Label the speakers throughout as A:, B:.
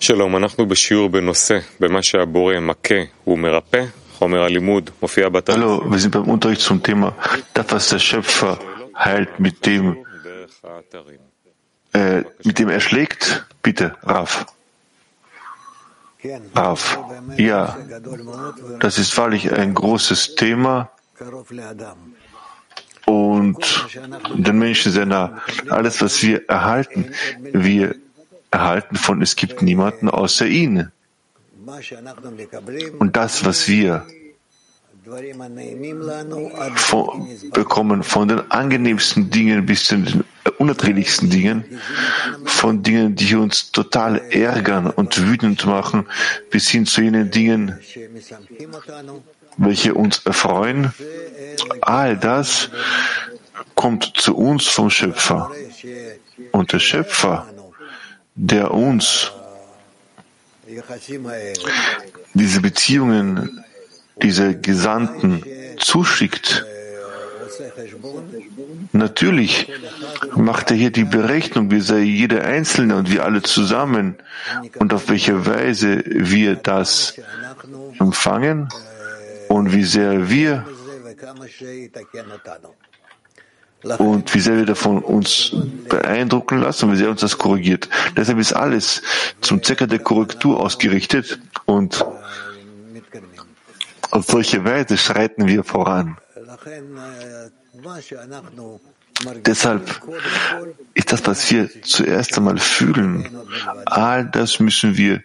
A: שלום, אנחנו בשיעור בנושא, במה שהבורא מכה ומרפא, חומר הלימוד מופיע בתלמוד.
B: Hallo, wir sind beim Unterricht zum Thema, das, was der Schöpfer heilt, mit dem,
A: דרך האתרים.
B: äh, mit dem er schlägt. Bitte, Raf. Raf. Ja, das ist wahrlich ein großes Thema und den Menschen sehr nah. Alles, was wir erhalten, wir erhalten von es gibt niemanden außer ihn. Und das, was wir von, bekommen, von den angenehmsten Dingen bis zu den unerträglichsten Dingen, von Dingen, die uns total ärgern und wütend machen, bis hin zu jenen Dingen, welche uns erfreuen, all das kommt zu uns vom Schöpfer. Und der Schöpfer, der uns diese Beziehungen, diese Gesandten zuschickt, natürlich macht er hier die Berechnung, wie sei jeder Einzelne und wir alle zusammen und auf welche Weise wir das empfangen und wie sehr wir und wie sehr wir davon uns beeindrucken lassen wie sehr uns das korrigiert. Deshalb ist alles zum Zwecke der Korrektur ausgerichtet und auf solche Weise schreiten wir voran. Deshalb ist das, was wir zuerst einmal fühlen, all das müssen wir,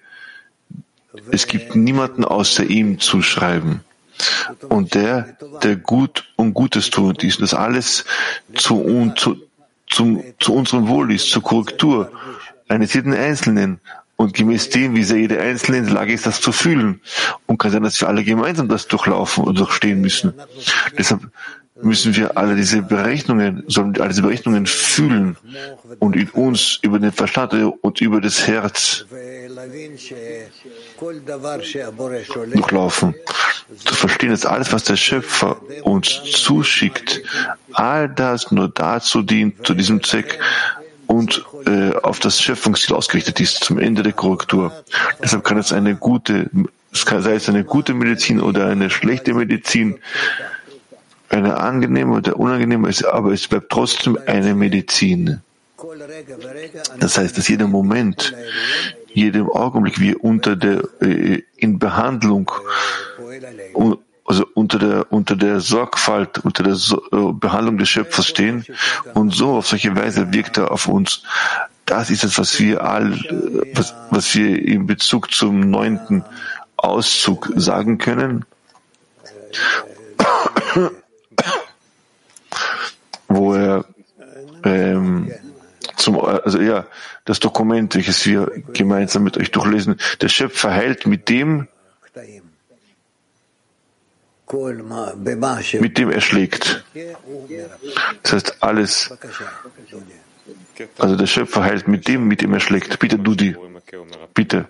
B: es gibt niemanden außer ihm zuschreiben. Und der, der gut und Gutes tut, ist das alles zu, zu, zum, zu unserem Wohl ist, zur Korrektur eines jeden Einzelnen. Und gemäß dem, wie sehr jeder Einzelne in der Lage ist, das zu fühlen. Und kann sein, dass wir alle gemeinsam das durchlaufen und durchstehen müssen. Deshalb müssen wir alle diese Berechnungen, sollen alle diese Berechnungen fühlen und in uns über den Verstand und über das Herz durchlaufen. Zu verstehen, dass alles, was der Schöpfer uns zuschickt, all das nur dazu dient, zu diesem Zweck und äh, auf das Schöpfungsziel ausgerichtet ist, zum Ende der Korrektur. Deshalb kann es eine gute, es kann, sei es eine gute Medizin oder eine schlechte Medizin, eine angenehme oder unangenehme, aber es bleibt trotzdem eine Medizin. Das heißt, dass jeder Moment, jedem Augenblick wir unter der, äh, in Behandlung, also unter der, unter der Sorgfalt, unter der so äh, Behandlung des Schöpfers stehen und so auf solche Weise wirkt er auf uns. Das ist es, was wir all, was, was wir in Bezug zum neunten Auszug sagen können wo er ähm, zum, also ja, das Dokument, welches wir gemeinsam mit euch durchlesen, der Schöpfer heilt mit dem, mit dem er schlägt. Das heißt, alles, also der Schöpfer heilt mit dem, mit dem er schlägt. Bitte, Dudi, bitte.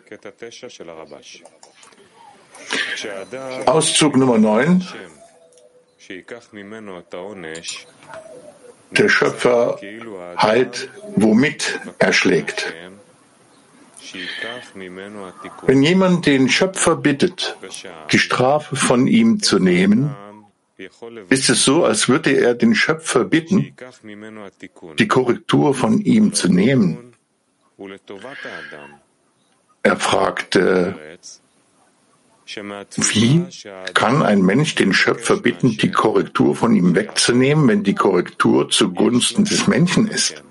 C: Auszug Nummer 9. Der Schöpfer heilt, womit er schlägt. Wenn jemand den Schöpfer bittet, die Strafe von ihm zu nehmen, ist es so, als würde er den Schöpfer bitten, die Korrektur von ihm zu nehmen. Er fragte, wie kann ein Mensch den Schöpfer bitten, die Korrektur von ihm wegzunehmen, wenn die Korrektur zugunsten des Menschen ist?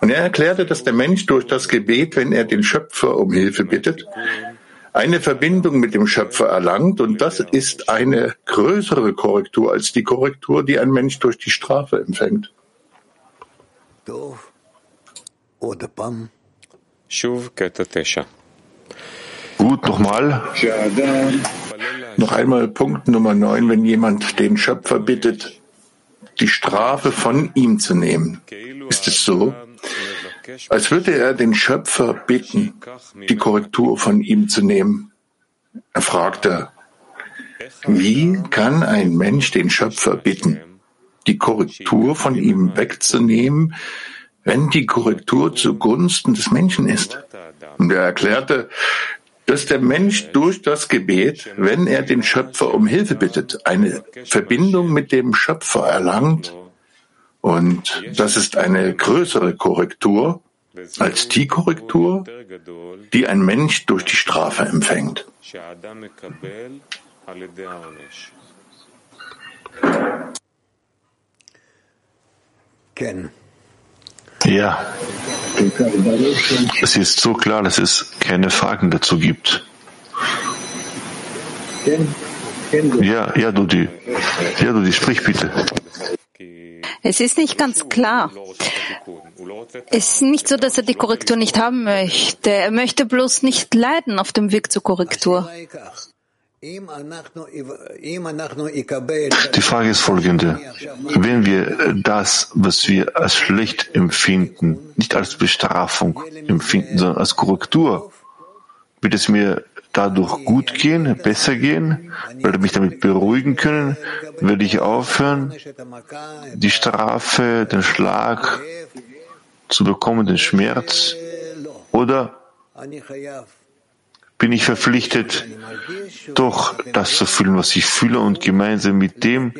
C: Und er erklärte, dass der Mensch durch das Gebet, wenn er den Schöpfer um Hilfe bittet, eine Verbindung mit dem Schöpfer erlangt und das ist eine größere Korrektur als die Korrektur, die ein Mensch durch die Strafe empfängt.
B: Gut, nochmal.
C: Noch einmal Punkt Nummer 9, wenn jemand den Schöpfer bittet, die Strafe von ihm zu nehmen. Ist es so, als würde er den Schöpfer bitten, die Korrektur von ihm zu nehmen? Er fragte, wie kann ein Mensch den Schöpfer bitten, die Korrektur von ihm wegzunehmen, wenn die Korrektur zugunsten des Menschen ist? Und er erklärte, dass der Mensch durch das Gebet, wenn er den Schöpfer um Hilfe bittet, eine Verbindung mit dem Schöpfer erlangt. Und das ist eine größere Korrektur als die Korrektur, die ein Mensch durch die Strafe empfängt.
B: Ja, es ist so klar, dass es keine Fragen dazu gibt. Ja, ja, Dudi. Ja, Dudi, sprich bitte.
D: Es ist nicht ganz klar. Es ist nicht so, dass er die Korrektur nicht haben möchte. Er möchte bloß nicht leiden auf dem Weg zur Korrektur. Die
B: Frage ist folgende. Wenn wir das, was wir als schlecht empfinden, nicht als Bestrafung empfinden, sondern als Korrektur, wird es mir dadurch gut gehen, besser gehen, werde mich damit beruhigen können, werde ich aufhören, die Strafe, den Schlag zu bekommen, den Schmerz, oder bin ich verpflichtet, doch das zu fühlen, was ich fühle und gemeinsam mit dem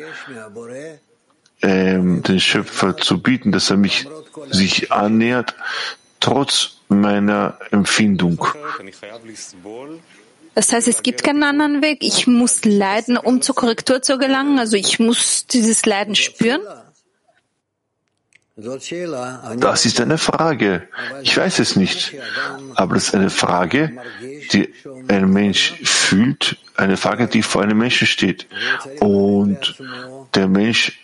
B: ähm, den Schöpfer zu bieten, dass er mich sich annähert, trotz meiner Empfindung.
D: Das heißt, es gibt keinen anderen Weg. Ich muss leiden, um zur Korrektur zu gelangen. Also ich muss dieses Leiden spüren.
B: Das ist eine Frage. Ich weiß es nicht. Aber das ist eine Frage, die ein Mensch fühlt, eine Frage, die vor einem Menschen steht. Und der Mensch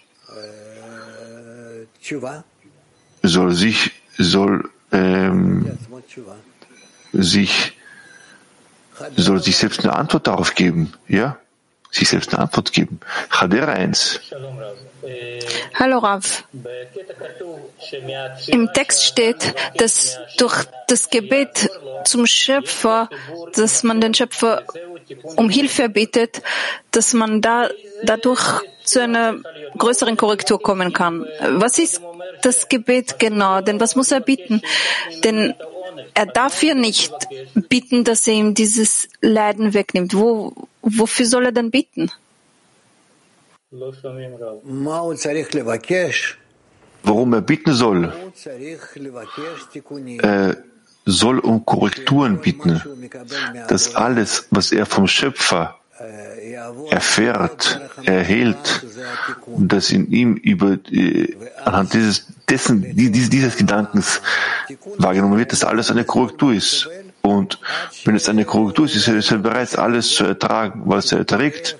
B: soll sich, soll, ähm, sich, soll sich selbst eine Antwort darauf geben. Ja? Sich selbst eine Antwort geben. Chadera 1.
D: Hallo Rav. Im Text steht, dass durch das Gebet zum Schöpfer, dass man den Schöpfer um Hilfe bittet, dass man da dadurch zu einer größeren Korrektur kommen kann. Was ist das Gebet genau? Denn was muss er bitten? Denn er darf ja nicht bitten, dass er ihm dieses Leiden wegnimmt. Wo, wofür soll er dann bitten?
B: Worum er bitten soll? Er soll um Korrekturen bitten, dass alles, was er vom Schöpfer erfährt, erhält, dass in ihm über, anhand dieses, dessen, dieses, dieses Gedankens wahrgenommen wird, dass alles eine Korrektur ist. Und wenn es eine Korrektur ist, ist er bereits alles zu ertragen, was er erträgt,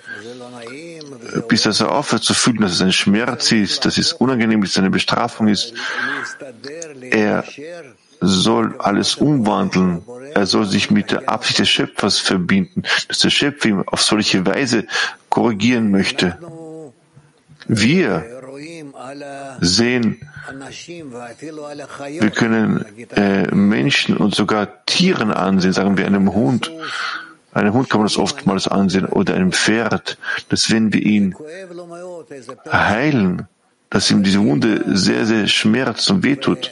B: bis dass er aufhört zu fühlen, dass es ein Schmerz ist, dass es unangenehm ist, eine Bestrafung ist. Er soll alles umwandeln. Er soll sich mit der Absicht des Schöpfers verbinden, dass der Schöpfer ihm auf solche Weise korrigieren möchte. Wir sehen, wir können äh, Menschen und sogar Tieren ansehen, sagen wir einem Hund, einem Hund kann man das oftmals ansehen oder einem Pferd, dass wenn wir ihn heilen, dass ihm diese Wunde sehr, sehr schmerzt und wehtut.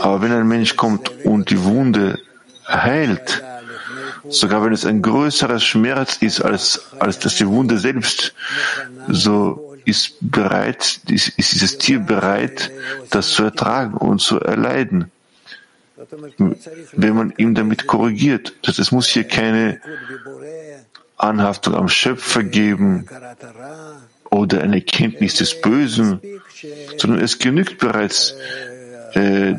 B: Aber wenn ein Mensch kommt und die Wunde heilt, sogar wenn es ein größerer Schmerz ist als, als dass die Wunde selbst, so ist bereit, ist, dieses Tier bereit, das zu ertragen und zu erleiden wenn man ihm damit korrigiert. es muss hier keine Anhaftung am Schöpfer geben oder eine Kenntnis des Bösen, sondern es genügt bereits, äh,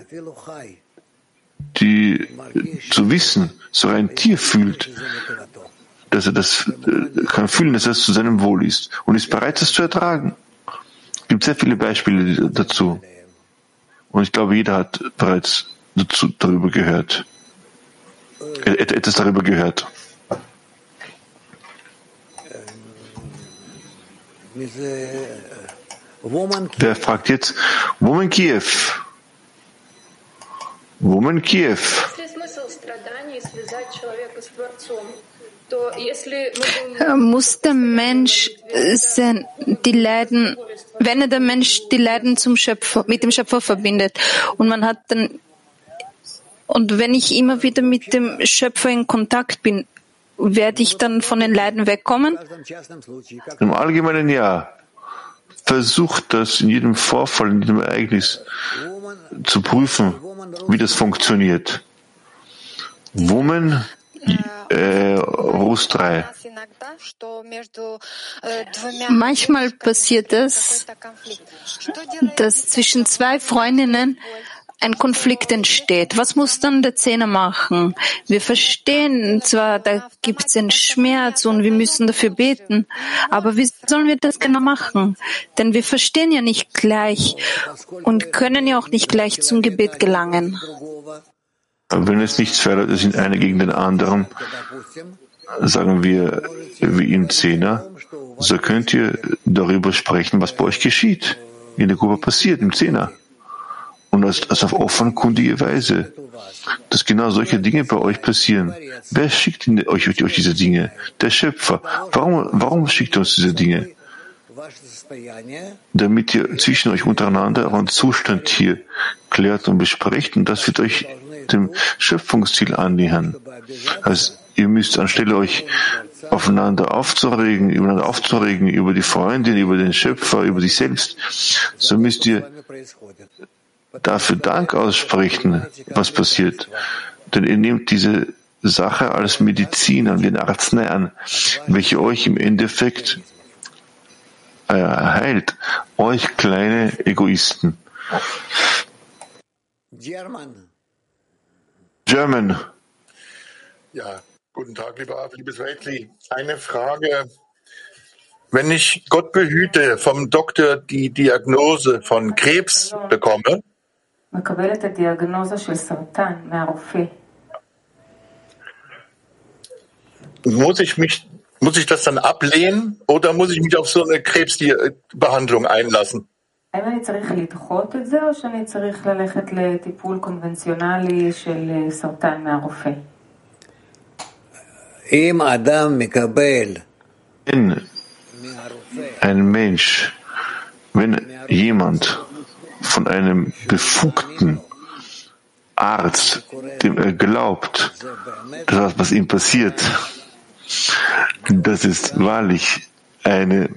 B: die zu wissen, so ein Tier fühlt, dass er das äh, kann fühlen, dass es zu seinem Wohl ist und ist bereit, das zu ertragen. Es gibt sehr viele Beispiele dazu. Und ich glaube, jeder hat bereits dazu, darüber gehört. Etwas darüber gehört. Wer fragt jetzt, Woman Kiew? Woman Kiew.
D: Muss der Mensch die Leiden, wenn er der Mensch die Leiden zum Schöpfer, mit dem Schöpfer verbindet und man hat dann Und wenn ich immer wieder mit dem Schöpfer in Kontakt bin, werde ich dann von den Leiden wegkommen?
B: Im Allgemeinen ja. Versucht das in jedem Vorfall, in jedem Ereignis zu prüfen, wie das funktioniert. Woman äh, Rus 3.
D: Manchmal passiert es, dass zwischen zwei Freundinnen ein Konflikt entsteht. Was muss dann der Zehner machen? Wir verstehen zwar, da gibt es einen Schmerz und wir müssen dafür beten, aber wie sollen wir das genau machen? Denn wir verstehen ja nicht gleich und können ja auch nicht gleich zum Gebet gelangen.
B: Wenn es nichts verändert, es sind eine gegen den anderen, sagen wir wie im Zehner, so könnt ihr darüber sprechen, was bei euch geschieht, in der Gruppe passiert, im Zehner und das, das auf offenkundige Weise, dass genau solche Dinge bei euch passieren. Wer schickt euch, euch diese Dinge? Der Schöpfer. Warum, warum schickt er uns diese Dinge? Damit ihr zwischen euch untereinander euren Zustand hier klärt und besprecht und das wird euch dem Schöpfungsziel annähern. Also ihr müsst anstelle euch aufeinander aufzuregen, übereinander aufzuregen, über die Freundin, über den Schöpfer, über sich selbst, so müsst ihr dafür Dank aussprechen, was passiert. Denn ihr nehmt diese Sache als Medizin an, wie eine Arznei an, welche euch im Endeffekt äh, heilt. Euch kleine Egoisten.
C: German.
B: German.
C: Ja, guten Tag, lieber Arp, liebes Weltli. Eine Frage. Wenn ich Gott behüte, vom Doktor die Diagnose von Krebs bekomme, muss ich mich muss ich das dann ablehnen oder muss ich mich auf so eine Krebsbehandlung einlassen?
E: האם אני צריך לדחות את זה, או שאני צריך ללכת לטיפול קונבנציונלי של סרטן מהרופא?
B: אם אדם מקבל ein Mensch, wenn jemand von einem befugten Arzt, dem er glaubt, dass was ihm passiert, das ist wahrlich eine,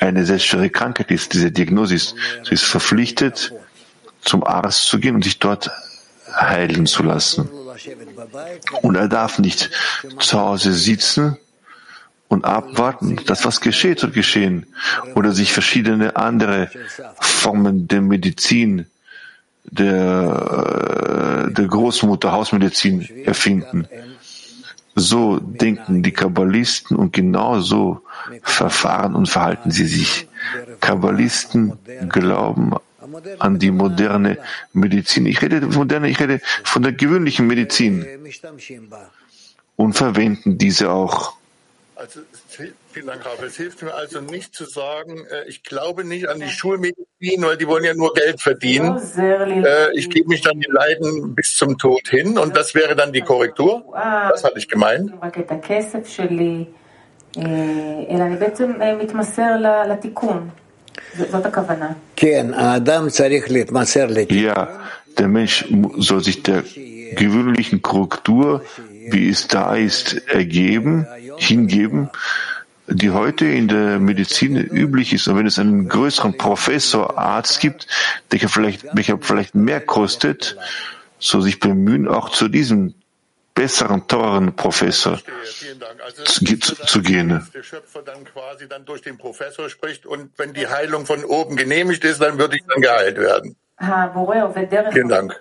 B: eine sehr schwere Krankheit ist, diese Diagnose ist, sie ist verpflichtet, zum Arzt zu gehen und sich dort heilen zu lassen. Und er darf nicht zu Hause sitzen und abwarten, dass was geschieht soll geschehen oder sich verschiedene andere Formen der Medizin, der, der Großmutter Hausmedizin erfinden. So denken die Kabbalisten und genau so verfahren und verhalten sie sich. Kabbalisten glauben an die moderne Medizin. Ich rede moderne, ich rede von der gewöhnlichen Medizin und verwenden diese auch.
C: Also vielen Dank, Rafael. Es hilft mir also nicht zu sagen, äh, ich glaube nicht an die Schulmedizin, weil die wollen ja nur Geld verdienen. Äh, ich gebe mich dann die Leiden bis zum Tod hin und das wäre dann die Korrektur. Das hatte ich gemeint.
B: Ja, der Mensch soll sich der gewöhnlichen Korrektur, wie es da ist, ergeben hingeben, die heute in der Medizin üblich ist. Und wenn es einen größeren Professor, Arzt gibt, der vielleicht, welcher vielleicht mehr kostet, so sich bemühen, auch zu diesem besseren, teureren Professor zu, zu, zu gehen.
C: Der Schöpfer dann quasi dann durch den Professor spricht und wenn die Heilung von oben genehmigt ist, dann würde ich dann geheilt werden.
E: Vielen Dank.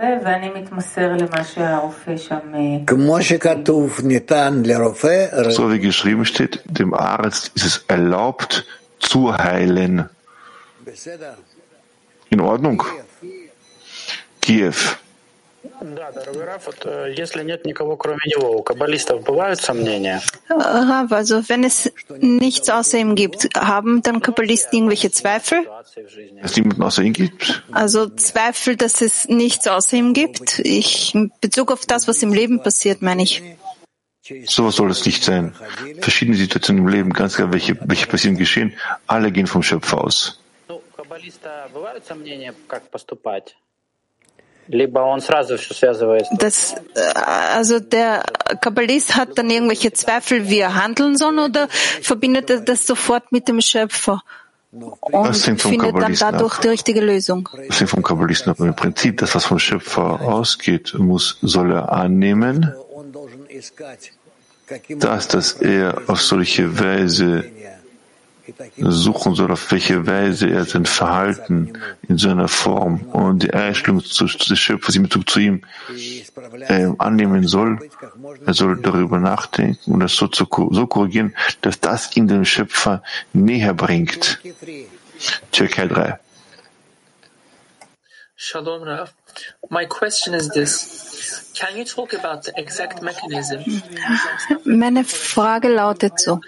B: So wie geschrieben steht, dem Arzt ist es erlaubt zu heilen. In Ordnung? Kiew.
D: Rav, also wenn es nichts außer ihm gibt, haben dann Kabbalisten irgendwelche Zweifel?
B: Es niemanden außer ihm gibt?
D: Also Zweifel, dass es nichts außer ihm gibt? Ich, in Bezug auf das, was im Leben passiert, meine ich.
B: So soll es nicht sein. Verschiedene Situationen im Leben, ganz klar, welche, welche passieren geschehen, alle gehen vom Schöpfer aus.
D: Das, äh, also der Kabbalist hat dann irgendwelche Zweifel, wie er handeln soll, oder verbindet er das sofort mit dem Schöpfer? Und findet dann dadurch ab. die richtige Lösung.
B: Das hängt vom Kabbalisten ab. Im Prinzip, das, was vom Schöpfer ausgeht, muss, soll er annehmen, dass, dass er auf solche Weise suchen soll, auf welche Weise er sein Verhalten in seiner Form und die Einstellung des Schöpfers in Bezug zu ihm äh, annehmen soll. Er soll darüber nachdenken und das so, zu, so korrigieren, dass das ihn dem Schöpfer näher bringt. Türkei 3.
F: Shalom Rav. My question is this.
D: Meine Frage lautet so.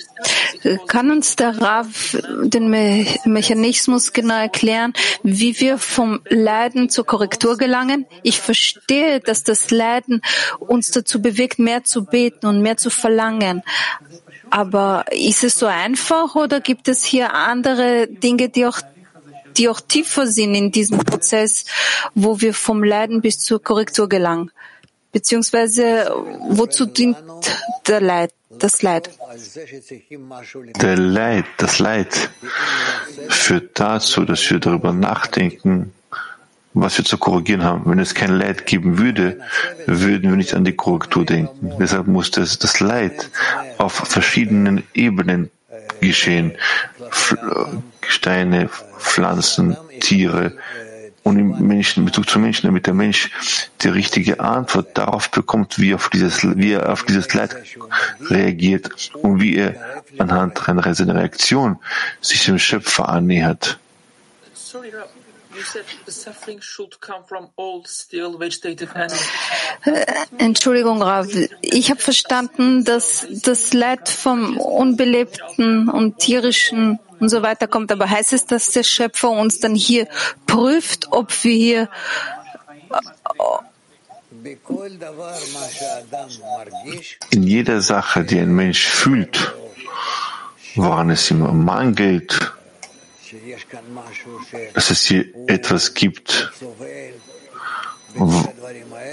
D: Kann uns der Rav den Me Mechanismus genau erklären, wie wir vom Leiden zur Korrektur gelangen? Ich verstehe, dass das Leiden uns dazu bewegt, mehr zu beten und mehr zu verlangen. Aber ist es so einfach oder gibt es hier andere Dinge, die auch die auch tiefer sind in diesem Prozess, wo wir vom Leiden bis zur Korrektur gelangen? Beziehungsweise, wozu dient der Leid, das Leid?
B: Der Leid, das Leid führt dazu, dass wir darüber nachdenken, was wir zu korrigieren haben. Wenn es kein Leid geben würde, würden wir nicht an die Korrektur denken. Deshalb muss das, das Leid auf verschiedenen Ebenen geschehen. Steine, Pflanzen, Tiere, und im Menschen, in Bezug zum Menschen, damit der Mensch die richtige Antwort darauf bekommt, wie, auf dieses, wie er auf dieses Leid reagiert und wie er anhand einer seiner Reaktion sich dem Schöpfer annähert.
D: Entschuldigung, Rav. Ich habe verstanden, dass das Leid vom unbelebten und tierischen und so weiter kommt. Aber heißt es, dass der Schöpfer uns dann hier prüft, ob wir hier
B: in jeder Sache, die ein Mensch fühlt, woran es ihm mangelt, dass es hier etwas gibt,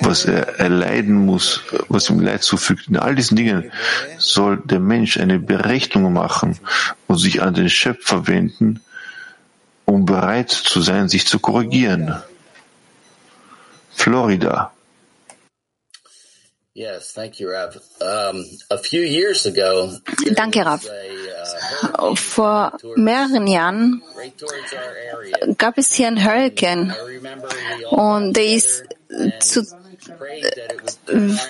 B: was er erleiden muss, was ihm Leid zufügt. In all diesen Dingen soll der Mensch eine Berechnung machen und sich an den Schöpfer wenden, um bereit zu sein, sich zu korrigieren. Florida.
D: Danke, Rav. Vor mehreren Jahren gab es hier einen Hurricane. und der ist zu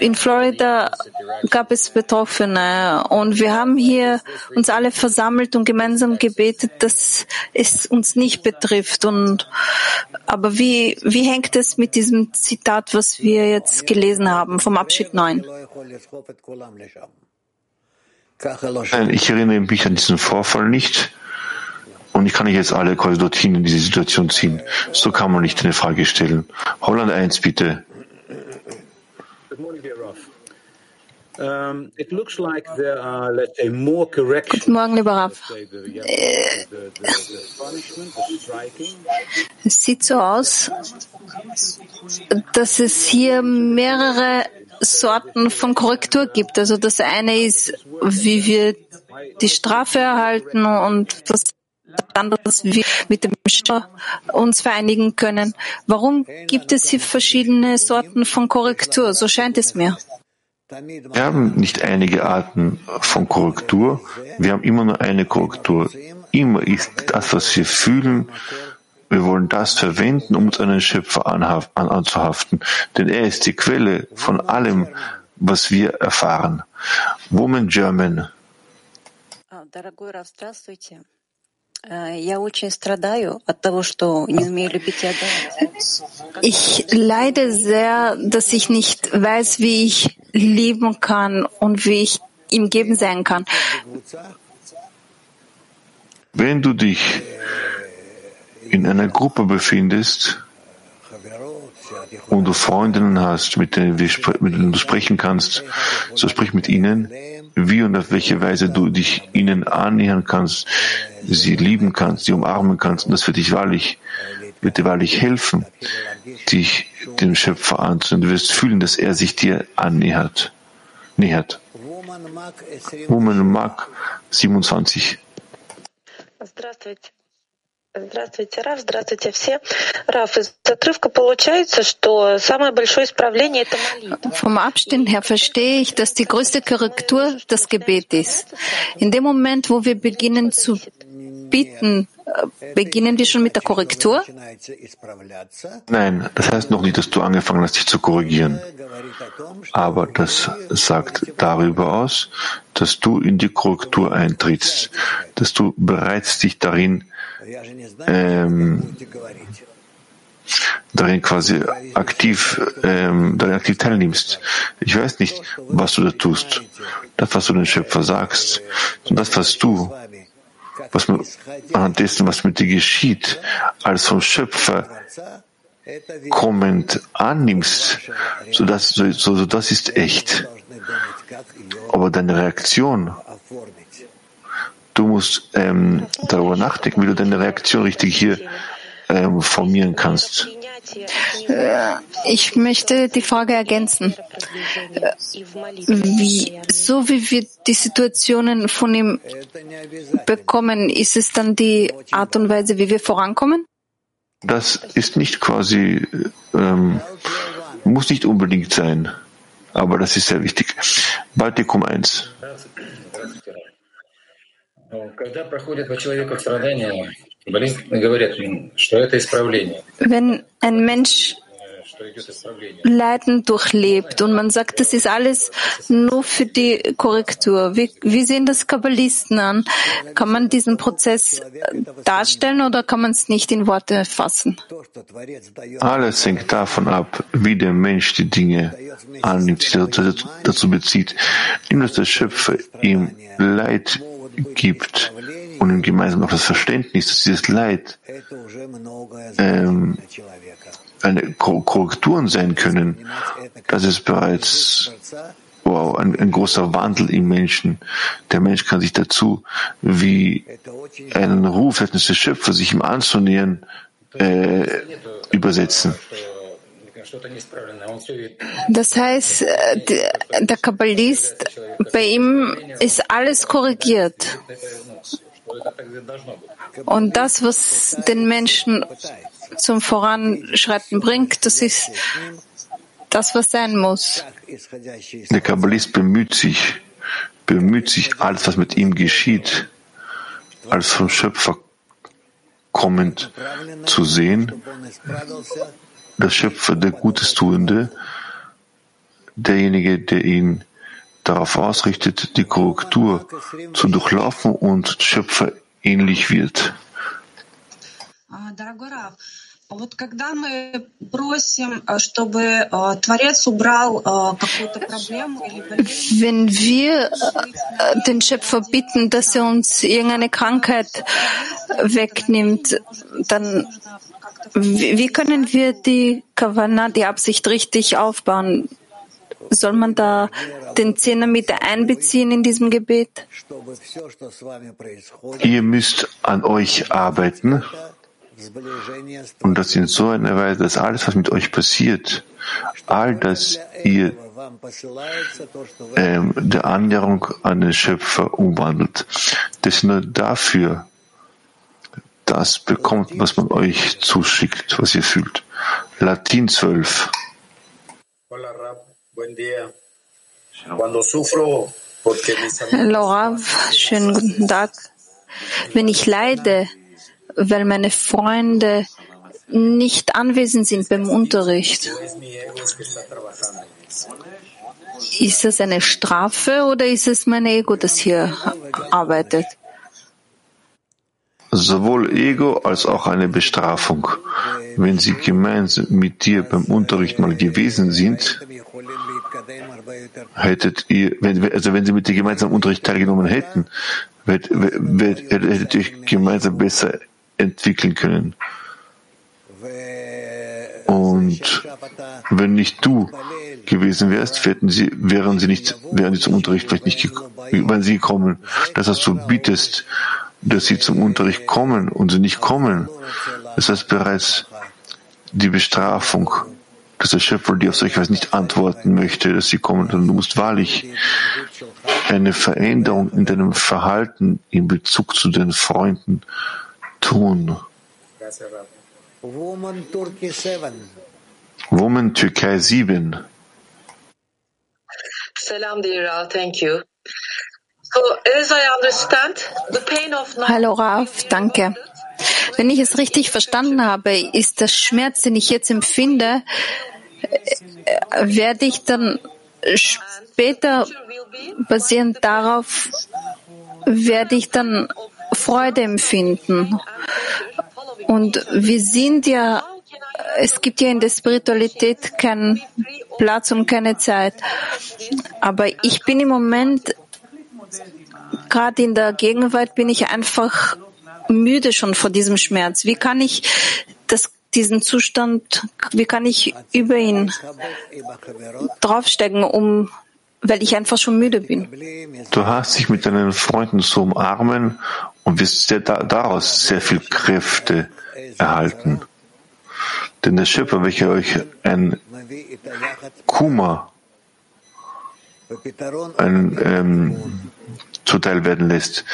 D: in Florida gab es Betroffene und wir haben hier uns alle versammelt und gemeinsam gebetet, dass es uns nicht betrifft. Und aber wie wie hängt es mit diesem Zitat, was wir jetzt gelesen haben vom Abschied 9?
B: Nein, ich erinnere mich an diesen Vorfall nicht. Und ich kann nicht jetzt alle quasi dorthin in diese Situation ziehen. So kann man nicht eine Frage stellen. Holland 1, bitte.
D: Um, Guten Morgen, lieber Rav. Es sieht so aus, dass es hier mehrere Sorten von Korrektur gibt. Also das eine ist, wie wir die Strafe erhalten und was anderes, mit dem Schau uns vereinigen können. Warum gibt es hier verschiedene Sorten von Korrektur? So scheint es mir.
B: Wir haben nicht einige Arten von Korrektur, wir haben immer nur eine Korrektur. Immer ist das, was wir fühlen, wir wollen das verwenden, um uns an den Schöpfer anzuhaften, denn er ist die Quelle von allem, was wir erfahren. Woman German.
D: Ich leide sehr, dass ich nicht weiß, wie ich lieben kann und wie ich ihm geben sein kann.
B: Wenn du dich in einer Gruppe befindest und du Freundinnen hast, mit denen, mit denen du sprechen kannst, so sprich mit ihnen, wie und auf welche Weise du dich ihnen annähern kannst, sie lieben kannst, sie umarmen kannst. Und das wird dich wahrlich wird dir wahrlich helfen, dich dem Schöpfer anzunehmen. Du wirst fühlen, dass er sich dir annähert. Nähert. Woman Mark 27.
G: Здравствуйте. Здравствуйте, Раф, здравствуйте все. Раф, из отрывка получается, что самое большое исправление — это молитва.
D: Vom Abstand her verstehe ich, dass die größte Korrektur das Gebet ist. In dem Moment, wo wir beginnen zu bitten, äh, beginnen wir schon mit der Korrektur?
B: Nein, das heißt noch nicht, dass du angefangen hast, dich zu korrigieren. Aber das sagt darüber aus, dass du in die Korrektur eintrittst, dass du bereits dich darin ähm, darin quasi aktiv, ähm, darin aktiv teilnimmst. Ich weiß nicht, was du da tust. Das, was du den Schöpfer sagst, und das, was du, was man, anhand dessen, was mit dir geschieht, als vom Schöpfer kommend annimmst, so dass, so, so das ist echt. Aber deine Reaktion Du musst ähm, darüber nachdenken, wie du deine Reaktion richtig hier ähm, formieren kannst.
D: Äh, ich möchte die Frage ergänzen. Äh, wie, so wie wir die Situationen von ihm bekommen, ist es dann die Art und Weise, wie wir vorankommen?
B: Das ist nicht quasi, ähm, muss nicht unbedingt sein, aber das ist sehr wichtig. Baltikum 1.
H: Когда проходит по человеку страдания,
D: wenn ein Mensch Leiden durchlebt und man sagt, das ist alles nur für die Korrektur. Wie, wie sehen das Kabbalisten an? Kann man diesen Prozess äh, darstellen oder kann man es nicht in Worte fassen?
B: Alles hängt davon ab, wie der Mensch die Dinge annimmt, die dazu bezieht. Nimm, dass der Schöpfer ihm Leid gibt und ihm gemeinsam auch das Verständnis, dass dieses Leid ähm, eine Korrekturen sein können, das ist bereits wow, ein, ein, großer Wandel im Menschen. Der Mensch kann sich dazu wie einen Ruf des Schöpfers, sich ihm anzunähern, äh, übersetzen.
D: Das heißt, der Kabbalist, bei ihm ist alles korrigiert. Und das, was den Menschen zum Voranschreiten bringt, das ist das, was sein muss.
B: Der Kabbalist bemüht sich, bemüht sich, alles, was mit ihm geschieht, als vom Schöpfer kommend zu sehen, der Schöpfer, der Gutes tuende, derjenige, der ihn darauf ausrichtet, die Korrektur zu durchlaufen und Schöpfer ähnlich wird.
D: Wenn wir den Schöpfer bitten, dass er uns irgendeine Krankheit wegnimmt, dann wie können wir die Kavanah, die Absicht richtig aufbauen? Soll man da den Zehner mit einbeziehen in diesem Gebet?
B: Ihr müsst an euch arbeiten und das in so einer Weise, dass alles, was mit euch passiert, all das ihr ähm, der Annäherung an den Schöpfer umwandelt. Das nur dafür das bekommt, was man euch zuschickt, was ihr fühlt. Latin 12.
D: Hallo Rav, schönen guten Tag. Wenn ich leide, weil meine Freunde nicht anwesend sind beim Unterricht, ist das eine Strafe oder ist es mein Ego, das hier arbeitet?
B: Sowohl Ego als auch eine Bestrafung. Wenn sie gemeinsam mit dir beim Unterricht mal gewesen sind, hättet ihr, wenn, also wenn sie mit dir gemeinsam am Unterricht teilgenommen hätten, hättet ihr euch gemeinsam besser entwickeln können. Und wenn nicht du gewesen wärst, hätten sie, wären sie nicht, wären sie zum Unterricht vielleicht nicht, wären sie gekommen. Das heißt, du bietest dass sie zum Unterricht kommen und sie nicht kommen, Das heißt bereits die Bestrafung, dass der Schöpfer dir auf solche Weise nicht antworten möchte, dass sie kommen. Und du musst wahrlich eine Veränderung in deinem Verhalten in Bezug zu den Freunden tun. Woman Türkei 7.
G: Salam, dear Rav. Thank you.
D: Hallo Raf, danke. Wenn ich es richtig verstanden habe, ist der Schmerz, den ich jetzt empfinde, äh, werde ich dann später, basierend darauf, werde ich dann Freude empfinden. Und wir sind ja, es gibt ja in der Spiritualität keinen Platz und keine Zeit. Aber ich bin im Moment, gerade in der Gegenwart, bin ich einfach müde schon vor diesem Schmerz. Wie kann ich das, diesen Zustand, wie kann ich über ihn draufstecken, um, weil ich einfach schon müde bin?
B: Du hast dich mit deinen Freunden zu umarmen und wirst sehr da, daraus sehr viel Kräfte erhalten. Denn der Schöpfer, welcher euch ein Kuma, ein ähm, zuteil werden lässt,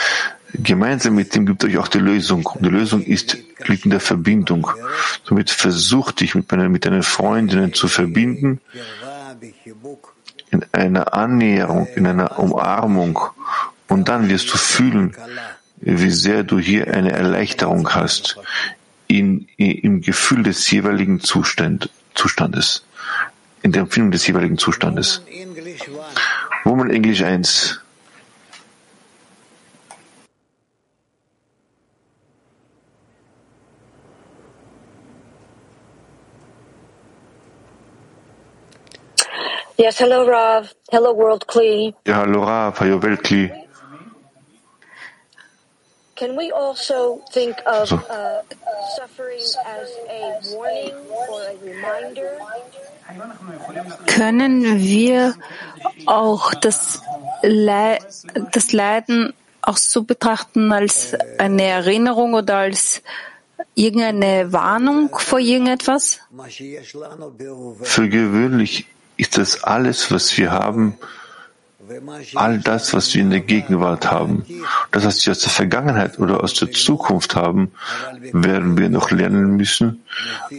B: gemeinsam mit dem gibt euch auch die Lösung. Und die Lösung ist, liegt in der Verbindung. Somit versuch dich mit, meinen, mit deinen Freundinnen zu verbinden, in einer Annäherung, in einer Umarmung. Und dann wirst du fühlen, wie sehr du hier eine Erleichterung hast in, im Gefühl des jeweiligen Zustand, Zustandes, in der Empfindung des jeweiligen Zustandes. Woman English 1.
G: Yes, hello, Rav. Hello, World Kli.
B: Ja, hallo Rav, hallo Weltkli.
G: Can we also think of
B: So.
G: uh, suffering as a warning or a reminder?
D: Können wir auch das, Le das Leiden auch so betrachten als eine Erinnerung oder als irgendeine Warnung vor irgendetwas?
B: Für gewöhnlich ist das alles, was wir haben, all das, was wir in der Gegenwart haben. Das, was wir aus der Vergangenheit oder aus der Zukunft haben, werden wir noch lernen müssen.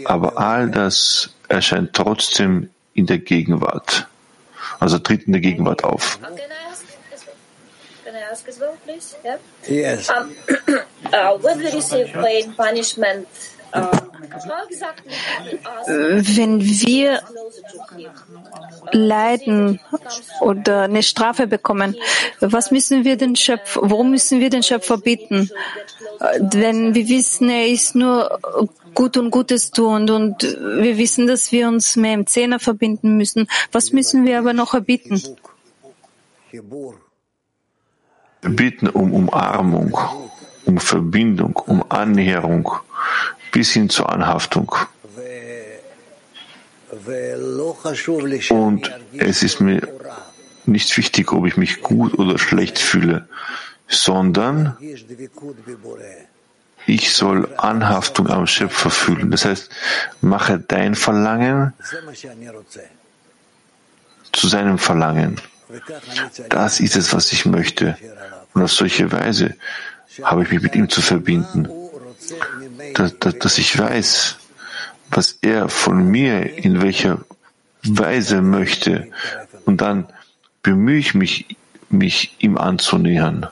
B: Aber all das erscheint trotzdem in der Gegenwart. Also tritt in der Gegenwart auf.
I: Yes.
J: Um, uh, when we receive pain, punishment, ask
D: Wenn wir leiden oder eine Strafe bekommen, was müssen wir den Schöpfer, worum müssen wir den Schöpfer bitten? Äh, Wenn wir wissen, er ist nur gut und Gutes tun und wir wissen, dass wir uns mehr im Zehner verbinden müssen. Was müssen wir aber noch erbitten?
B: Wir bitten um Umarmung, um Verbindung, um Annäherung bis hin zur Anhaftung. Und es ist mir nicht wichtig, ob ich mich gut oder schlecht fühle, sondern ich soll Anhaftung am Schöpfer fühlen. Das heißt, mache dein Verlangen zu seinem Verlangen. Das ist es, was ich möchte. Und auf solche Weise habe ich mich mit ihm zu verbinden, dass, dass ich weiß, was er von mir in welcher Weise möchte. Und dann bemühe ich mich, mich ihm anzunähern.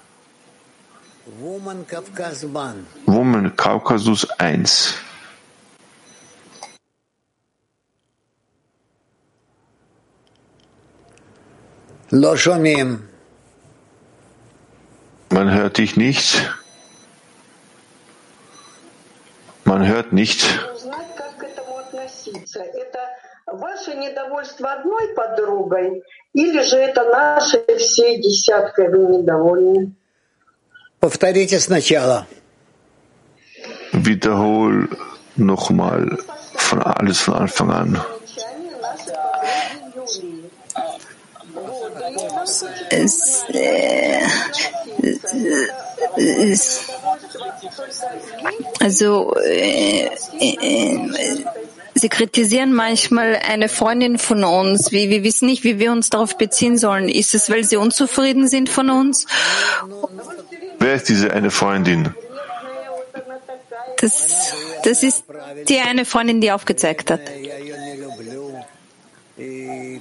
B: Woman Kaukasus 1. Man hört dich nicht. Man hört nicht.
K: узнать, как к этому относиться. Это ваше недовольство одной подругой, или же это нашей всей десяткой вы недовольны?
I: Повторите сначала.
B: Wiederhol nochmal von alles von Anfang an.
D: Es, äh, es, Also äh, äh, Sie kritisieren manchmal eine Freundin von uns. Wir, wir wissen nicht, wie wir uns darauf beziehen sollen. Ist es, weil sie unzufrieden sind von uns?
B: Wer ist diese eine Freundin?
D: Das, das ist die eine Freundin, die aufgezeigt hat.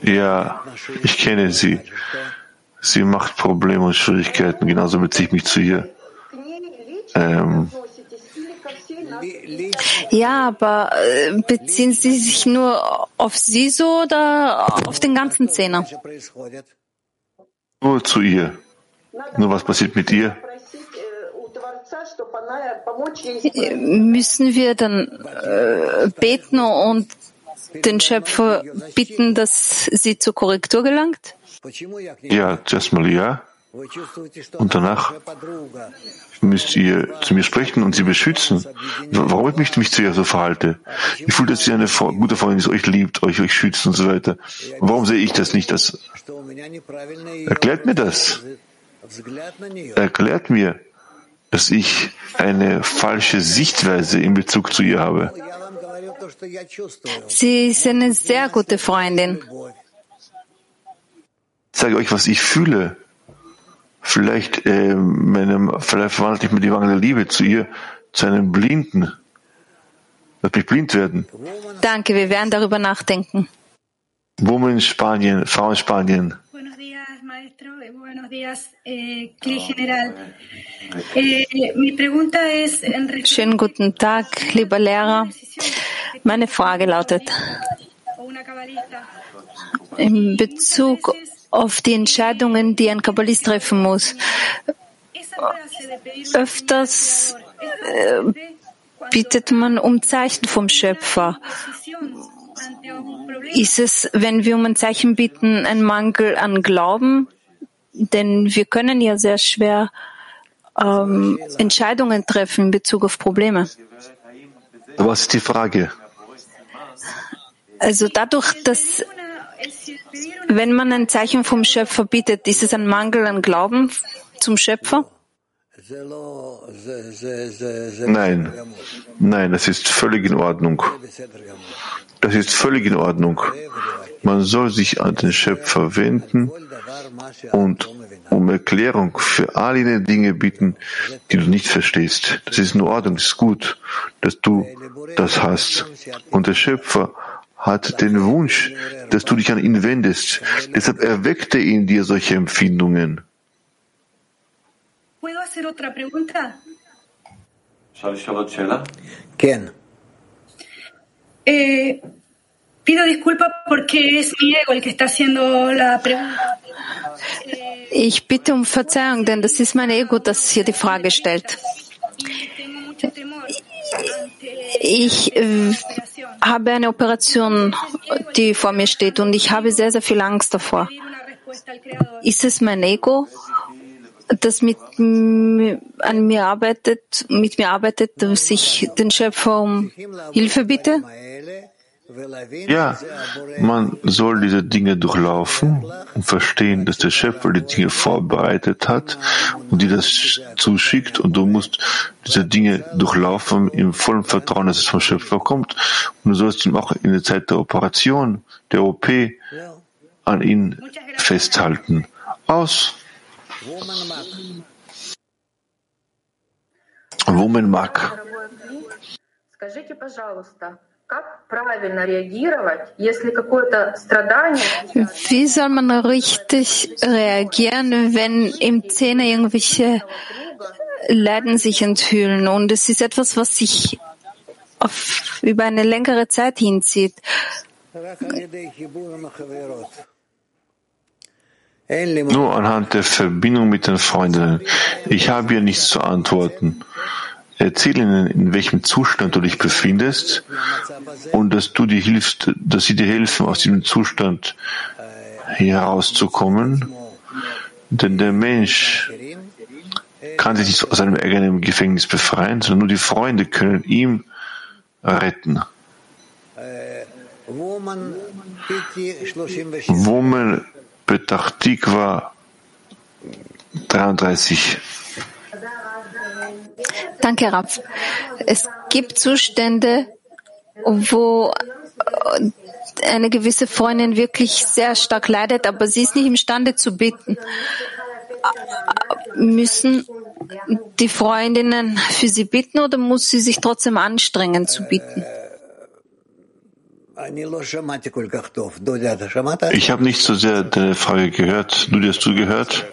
B: Ja, ich kenne sie. Sie macht Probleme und Schwierigkeiten, genauso beziehe ich mich zu ihr. Ähm,
D: ja, aber äh, beziehen Sie sich nur auf sie so oder auf den ganzen Zehner?
B: Nur zu ihr. Nur was passiert mit ihr?
D: Müssen wir dann äh, beten und den Schöpfer bitten, dass sie zur Korrektur gelangt?
B: Ja, zuerst mal ja. Und danach müsst ihr zu mir sprechen und sie beschützen. Warum ich mich, mich zu ihr so verhalte? Ich fühle, dass sie eine gute Freundin ist, euch liebt, euch, euch schützt und so weiter. Warum sehe ich das nicht? Das Erklärt mir das. Erklärt mir, dass ich eine falsche Sichtweise in Bezug zu ihr habe.
D: Sie ist eine sehr gute Freundin.
B: Ich sage euch, was ich fühle. Vielleicht, äh, meinem, vielleicht verwandle ich mir die Mangel Liebe zu ihr zu einem Blinden. Wird mich blind werden.
D: Danke, wir werden darüber nachdenken.
B: Women in Spanien, Frau in Spanien.
D: Schönen guten Tag, lieber Lehrer. Meine Frage lautet, in Bezug auf die Entscheidungen, die ein Kabbalist treffen muss. Öfters äh, bittet man um Zeichen vom Schöpfer. Ist es, wenn wir um ein Zeichen bitten, ein Mangel an Glauben? Denn wir können ja sehr schwer ähm, Entscheidungen treffen in Bezug auf Probleme.
B: Was ist die Frage?
D: Also dadurch, dass wenn man ein Zeichen vom Schöpfer bittet, ist es ein Mangel an Glauben zum Schöpfer?
B: Nein, nein, das ist völlig in Ordnung. Das ist völlig in Ordnung. Man soll sich an den Schöpfer wenden und um Erklärung für all jene Dinge bitten, die du nicht verstehst. Das ist in Ordnung, das ist gut, dass du das hast. Und der Schöpfer hat den Wunsch, dass du dich an ihn wendest. Deshalb erweckt er in dir solche Empfindungen.
I: Ken.
L: Eh, pido disculpas porque es mi ego el que está haciendo la pregunta.
D: Ich bitte um Verzeihung, denn das ist mein Ego, das hier die Frage stellt. Ich äh, habe eine Operation, die vor mir steht und ich habe sehr, sehr viel Angst davor. Ist es mein Ego, das mit, an mir arbeitet, mit mir arbeitet, dass ich den Schöpfer um Hilfe bitte?
B: Ja, man soll diese Dinge durchlaufen und verstehen, dass der Schöpfer die Dinge vorbereitet hat und dir das zuschickt und du musst diese Dinge durchlaufen im vollen Vertrauen, dass es vom Schöpfer kommt und du sollst ihm auch in der Zeit der Operation, der OP, an ihn festhalten. Aus. Woman mag.
D: Wie soll man richtig reagieren, wenn im Zähne irgendwelche Leiden sich enthüllen? Und es ist etwas, was sich auf, über eine längere Zeit hinzieht.
B: Nur anhand der Verbindung mit den Freunden. Ich habe hier nichts zu antworten. Erzähl ihnen, in welchem Zustand du dich befindest und dass du dir hilfst, dass sie dir helfen, aus diesem Zustand herauszukommen. Denn der Mensch kann sich nicht aus seinem eigenen Gefängnis befreien, sondern nur die Freunde können ihm retten. Woman Petachtikwa 33.
D: Danke, Rav. Es gibt Zustände, wo eine gewisse Freundin wirklich sehr stark leidet, aber sie ist nicht imstande zu bitten. Müssen die Freundinnen für sie bitten oder muss sie sich trotzdem anstrengen zu bitten?
B: Ich habe nicht so sehr deine Frage gehört. Du hast zugehört?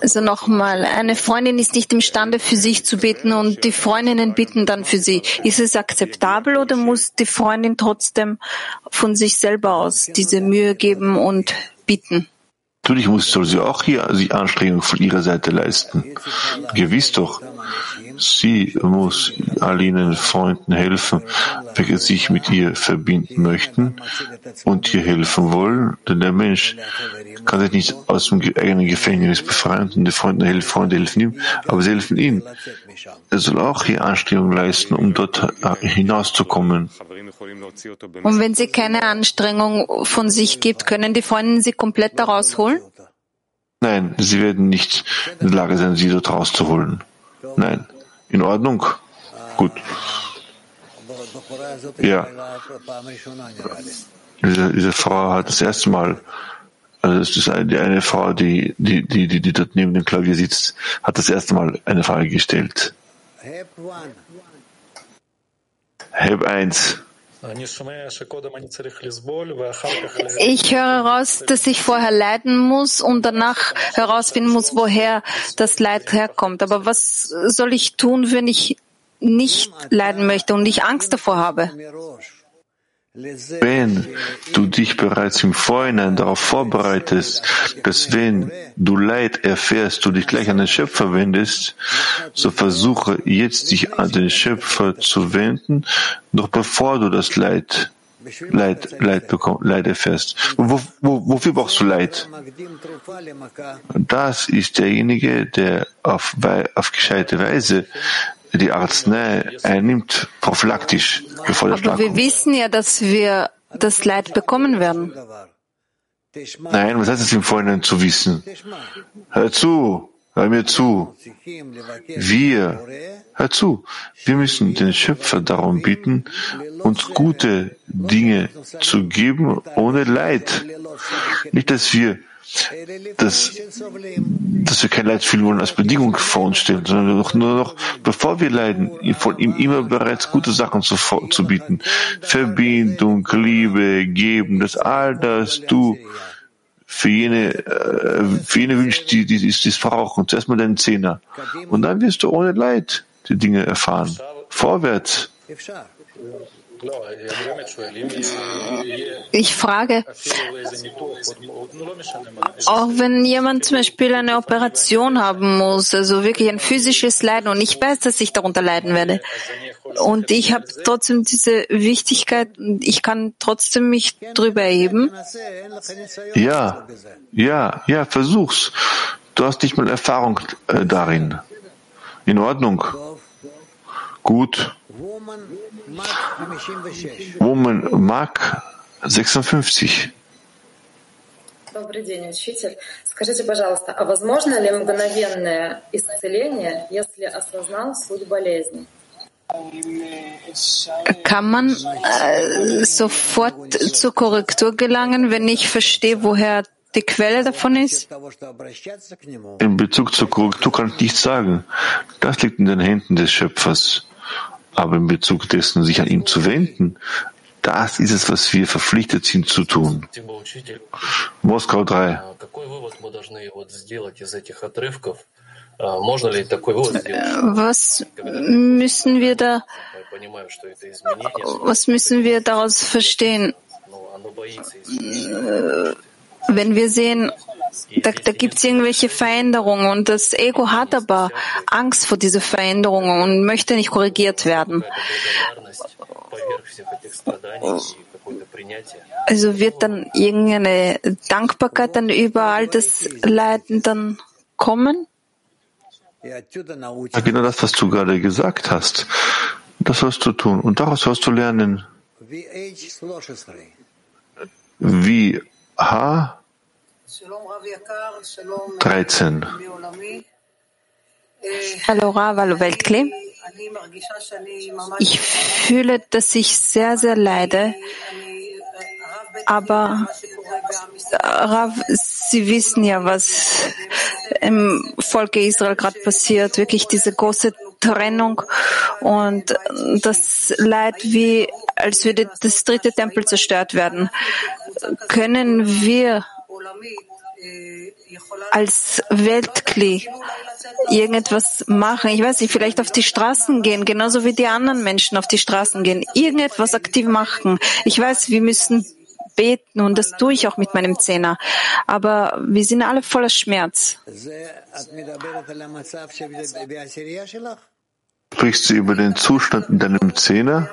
D: Also nochmal, eine Freundin ist nicht imstande für sich zu beten und die Freundinnen bitten dann für sie. Ist es akzeptabel oder muss die Freundin trotzdem von sich selber aus diese Mühe geben und bitten?
B: Natürlich muss soll sie auch hier die Anstrengung von ihrer Seite leisten. Gewiss doch. Sie muss all jenen Freunden helfen, welche sich mit ihr verbinden möchten und ihr helfen wollen, denn der Mensch kann sich nicht aus dem eigenen Gefängnis befreien und die Freunde helfen, Freunde helfen ihm, aber sie helfen ihm. Er soll auch hier Anstrengung leisten, um dort hinauszukommen.
D: Und wenn sie keine Anstrengung von sich gibt, können die Freunde sie komplett daraus holen?
B: Nein, sie werden nicht in der Lage sein, sie dort rauszuholen. Nein. In Ordnung? Gut. Ja. Diese, diese Frau hat das erste Mal, also es ist eine, die eine Frau, die, die, die, die, die dort neben dem Klavier sitzt, hat das erste Mal eine Frage gestellt. Heb 1.
D: Ich höre heraus, dass ich vorher leiden muss und danach herausfinden muss, woher das Leid herkommt. Aber was soll ich tun, wenn ich nicht leiden möchte und ich Angst davor habe?
B: Wenn du dich bereits im Vorhinein darauf vorbereitest, dass wenn du Leid erfährst, du dich gleich an den Schöpfer wendest, so versuche jetzt dich an den Schöpfer zu wenden, noch bevor du das Leid Leid, Leid, bekomm, Leid erfährst. Wo, wo, wofür brauchst du Leid? Das ist derjenige, der auf, auf gescheite Weise die Arznei einnimmt, prophylaktisch, bevor der
D: Aber wir wissen ja, dass wir das Leid bekommen werden.
B: Nein, was heißt es im Vorhinein zu wissen? Hör zu, hör mir zu. Wir, hör zu, wir müssen den Schöpfer darum bitten, uns gute Dinge zu geben ohne Leid. Nicht, dass wir dass, dass wir kein Leid fühlen wollen als Bedingung vor uns stellen, sondern noch, nur noch, bevor wir leiden, von ihm immer bereits gute Sachen zu, zu bieten. Verbindung, Liebe, Geben, dass all das du für jene, äh, für jene wünschst, die, die, die es brauchen. Zuerst mal deinen Zehner. Und dann wirst du ohne Leid die Dinge erfahren. Vorwärts.
D: Ich frage, auch wenn jemand zum Beispiel eine Operation haben muss, also wirklich ein physisches Leiden, und ich weiß, dass ich darunter leiden werde, und ich habe trotzdem diese Wichtigkeit, ich kann trotzdem mich drüber erheben.
B: Ja, ja, ja, versuch's. Du hast nicht mal Erfahrung äh, darin. In Ordnung. Gut. Woman Mark 56.
M: Добрый день, учитель. Скажите, пожалуйста, а возможно ли мгновенное исцеление, если осознал суть болезни?
D: Kann man äh, sofort zur Korrektur gelangen, wenn ich verstehe, woher die Quelle davon ist?
B: In Bezug zur Korrektur kann ich nichts sagen. Das liegt in den Händen des Schöpfers. Aber in Bezug dessen, sich an ihn zu wenden, das ist es, was wir verpflichtet sind zu tun. Moskau 3.
D: Was müssen wir da, was müssen wir daraus verstehen? Wenn wir sehen, da, da gibt es irgendwelche Veränderungen und das Ego hat aber Angst vor dieser Veränderung und möchte nicht korrigiert werden. Also wird dann irgendeine Dankbarkeit dann überall das Leiden dann kommen?
B: Ja, genau das, was du gerade gesagt hast. Das sollst du tun. Und daraus wirst du lernen. Wie H 13.
D: Hallo Rav, hallo Weltkli. Ich fühle, dass ich sehr, sehr leide. Aber Rav, Sie wissen ja, was im Volke Israel gerade passiert. Wirklich diese große Trennung und das Leid, wie als würde das dritte Tempel zerstört werden. Können wir als Weltkli irgendetwas machen. Ich weiß nicht, vielleicht auf die Straßen gehen, genauso wie die anderen Menschen auf die Straßen gehen. Irgendetwas aktiv machen. Ich weiß, wir müssen beten und das tue ich auch mit meinem Zehner. Aber wir sind alle voller Schmerz.
B: Sprichst du über den Zustand in deinem Zehner?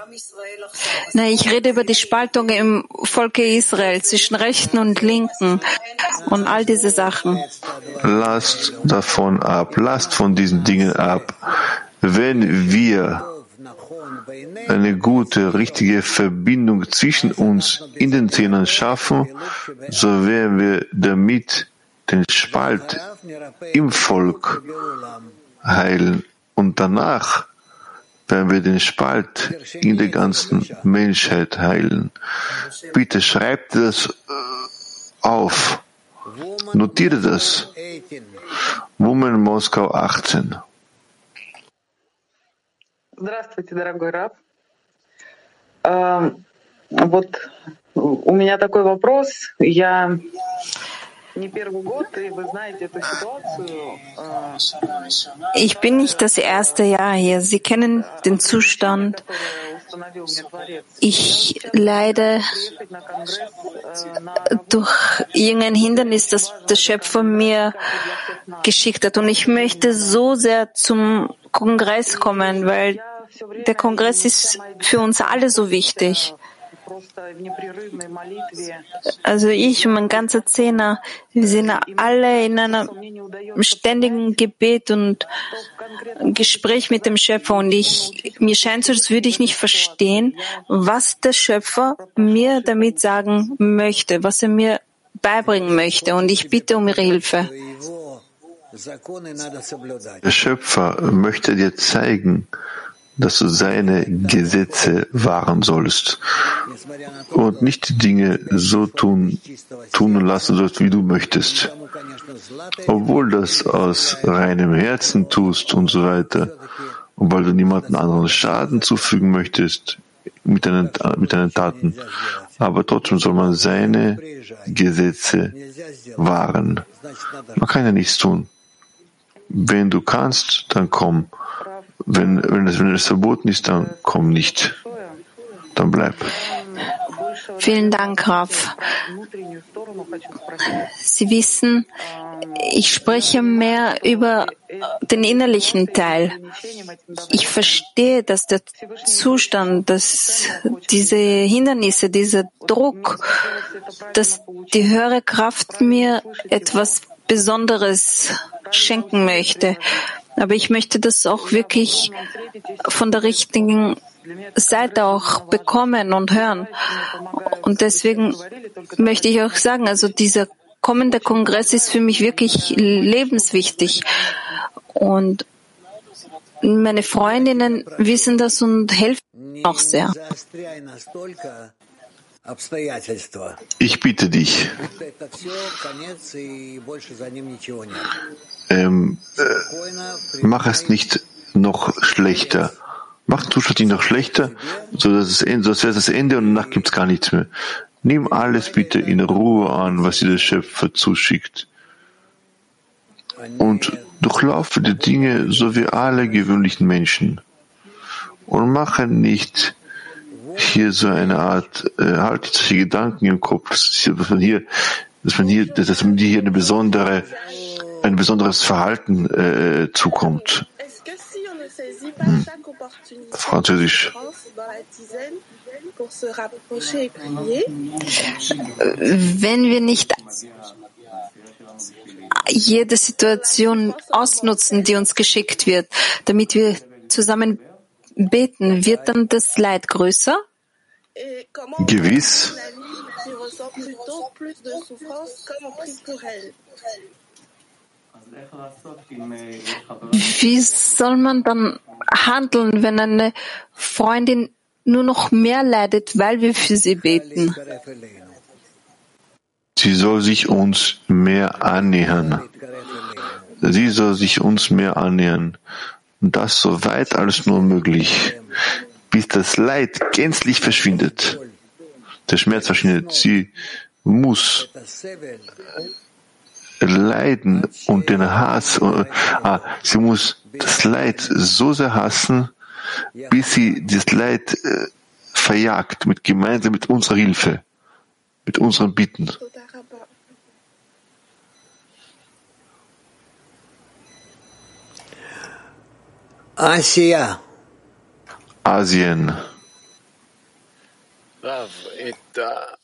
D: Nein, ich rede über die Spaltung im Volke Israel zwischen Rechten und Linken und all diese Sachen.
B: Lasst davon ab, lasst von diesen Dingen ab. Wenn wir eine gute, richtige Verbindung zwischen uns in den Zehnern schaffen, so werden wir damit den Spalt im Volk heilen. Und danach werden wir den Spalt in der ganzen Menschheit heilen. Bitte schreibt das äh, auf. Notiere das. Woman Moskau 18.
N: Здравствуйте, дорогой Раф. Вот у меня такой вопрос. Я
D: ich bin nicht das erste Jahr hier. Sie kennen den Zustand. Ich leide durch irgendein Hindernis, das der Schöpfer mir geschickt hat. Und ich möchte so sehr zum Kongress kommen, weil der Kongress ist für uns alle so wichtig. Also ich und mein ganzer Zehner, wir sind alle in einem ständigen Gebet und Gespräch mit dem Schöpfer. Und ich, mir scheint so, als würde ich nicht verstehen, was der Schöpfer mir damit sagen möchte, was er mir beibringen möchte. Und ich bitte um ihre Hilfe.
B: Der Schöpfer möchte dir zeigen, dass du seine Gesetze wahren sollst und nicht die Dinge so tun, tun und lassen sollst, wie du möchtest. Obwohl das aus reinem Herzen tust und so weiter, und weil du niemanden anderen Schaden zufügen möchtest mit deinen, mit deinen Taten, aber trotzdem soll man seine Gesetze wahren. Man kann ja nichts tun. Wenn du kannst, dann komm. Wenn, wenn, es, wenn es verboten ist, dann komm nicht. Dann bleib.
D: Vielen Dank, Raf. Sie wissen, ich spreche mehr über den innerlichen Teil. Ich verstehe, dass der Zustand, dass diese Hindernisse, dieser Druck, dass die höhere Kraft mir etwas Besonderes schenken möchte. Aber ich möchte das auch wirklich von der richtigen Seite auch bekommen und hören. Und deswegen möchte ich auch sagen, also dieser kommende Kongress ist für mich wirklich lebenswichtig. Und meine Freundinnen wissen das und helfen auch sehr.
B: Ich bitte dich, ähm, äh, mach es nicht noch schlechter. Mach den Zustand nicht noch schlechter, so dass es Ende, so das Ende und danach gibt es gar nichts mehr. Nimm alles bitte in Ruhe an, was dir der Schöpfer zuschickt. Und durchlaufe die Dinge so wie alle gewöhnlichen Menschen. Und mache nicht hier so eine Art, äh, halte solche Gedanken im Kopf, dass man hier, dass man hier, dass man hier eine besondere, ein besonderes Verhalten äh, zukommt. Hm. Französisch.
D: Wenn wir nicht jede Situation ausnutzen, die uns geschickt wird, damit wir zusammen beten, wird dann das Leid größer?
B: Gewiss.
D: Wie soll man dann handeln, wenn eine Freundin nur noch mehr leidet, weil wir für sie beten?
B: Sie soll sich uns mehr annähern. Sie soll sich uns mehr annähern. Und das so weit als nur möglich, bis das Leid gänzlich verschwindet. Der Schmerz verschwindet. Sie muss leiden und den Hass, äh, ah, sie muss das Leid so sehr hassen, bis sie das Leid äh, verjagt, mit gemeinsam mit unserer Hilfe, mit unseren Bitten.
I: Asia.
B: Asien.
O: Rav, it, uh,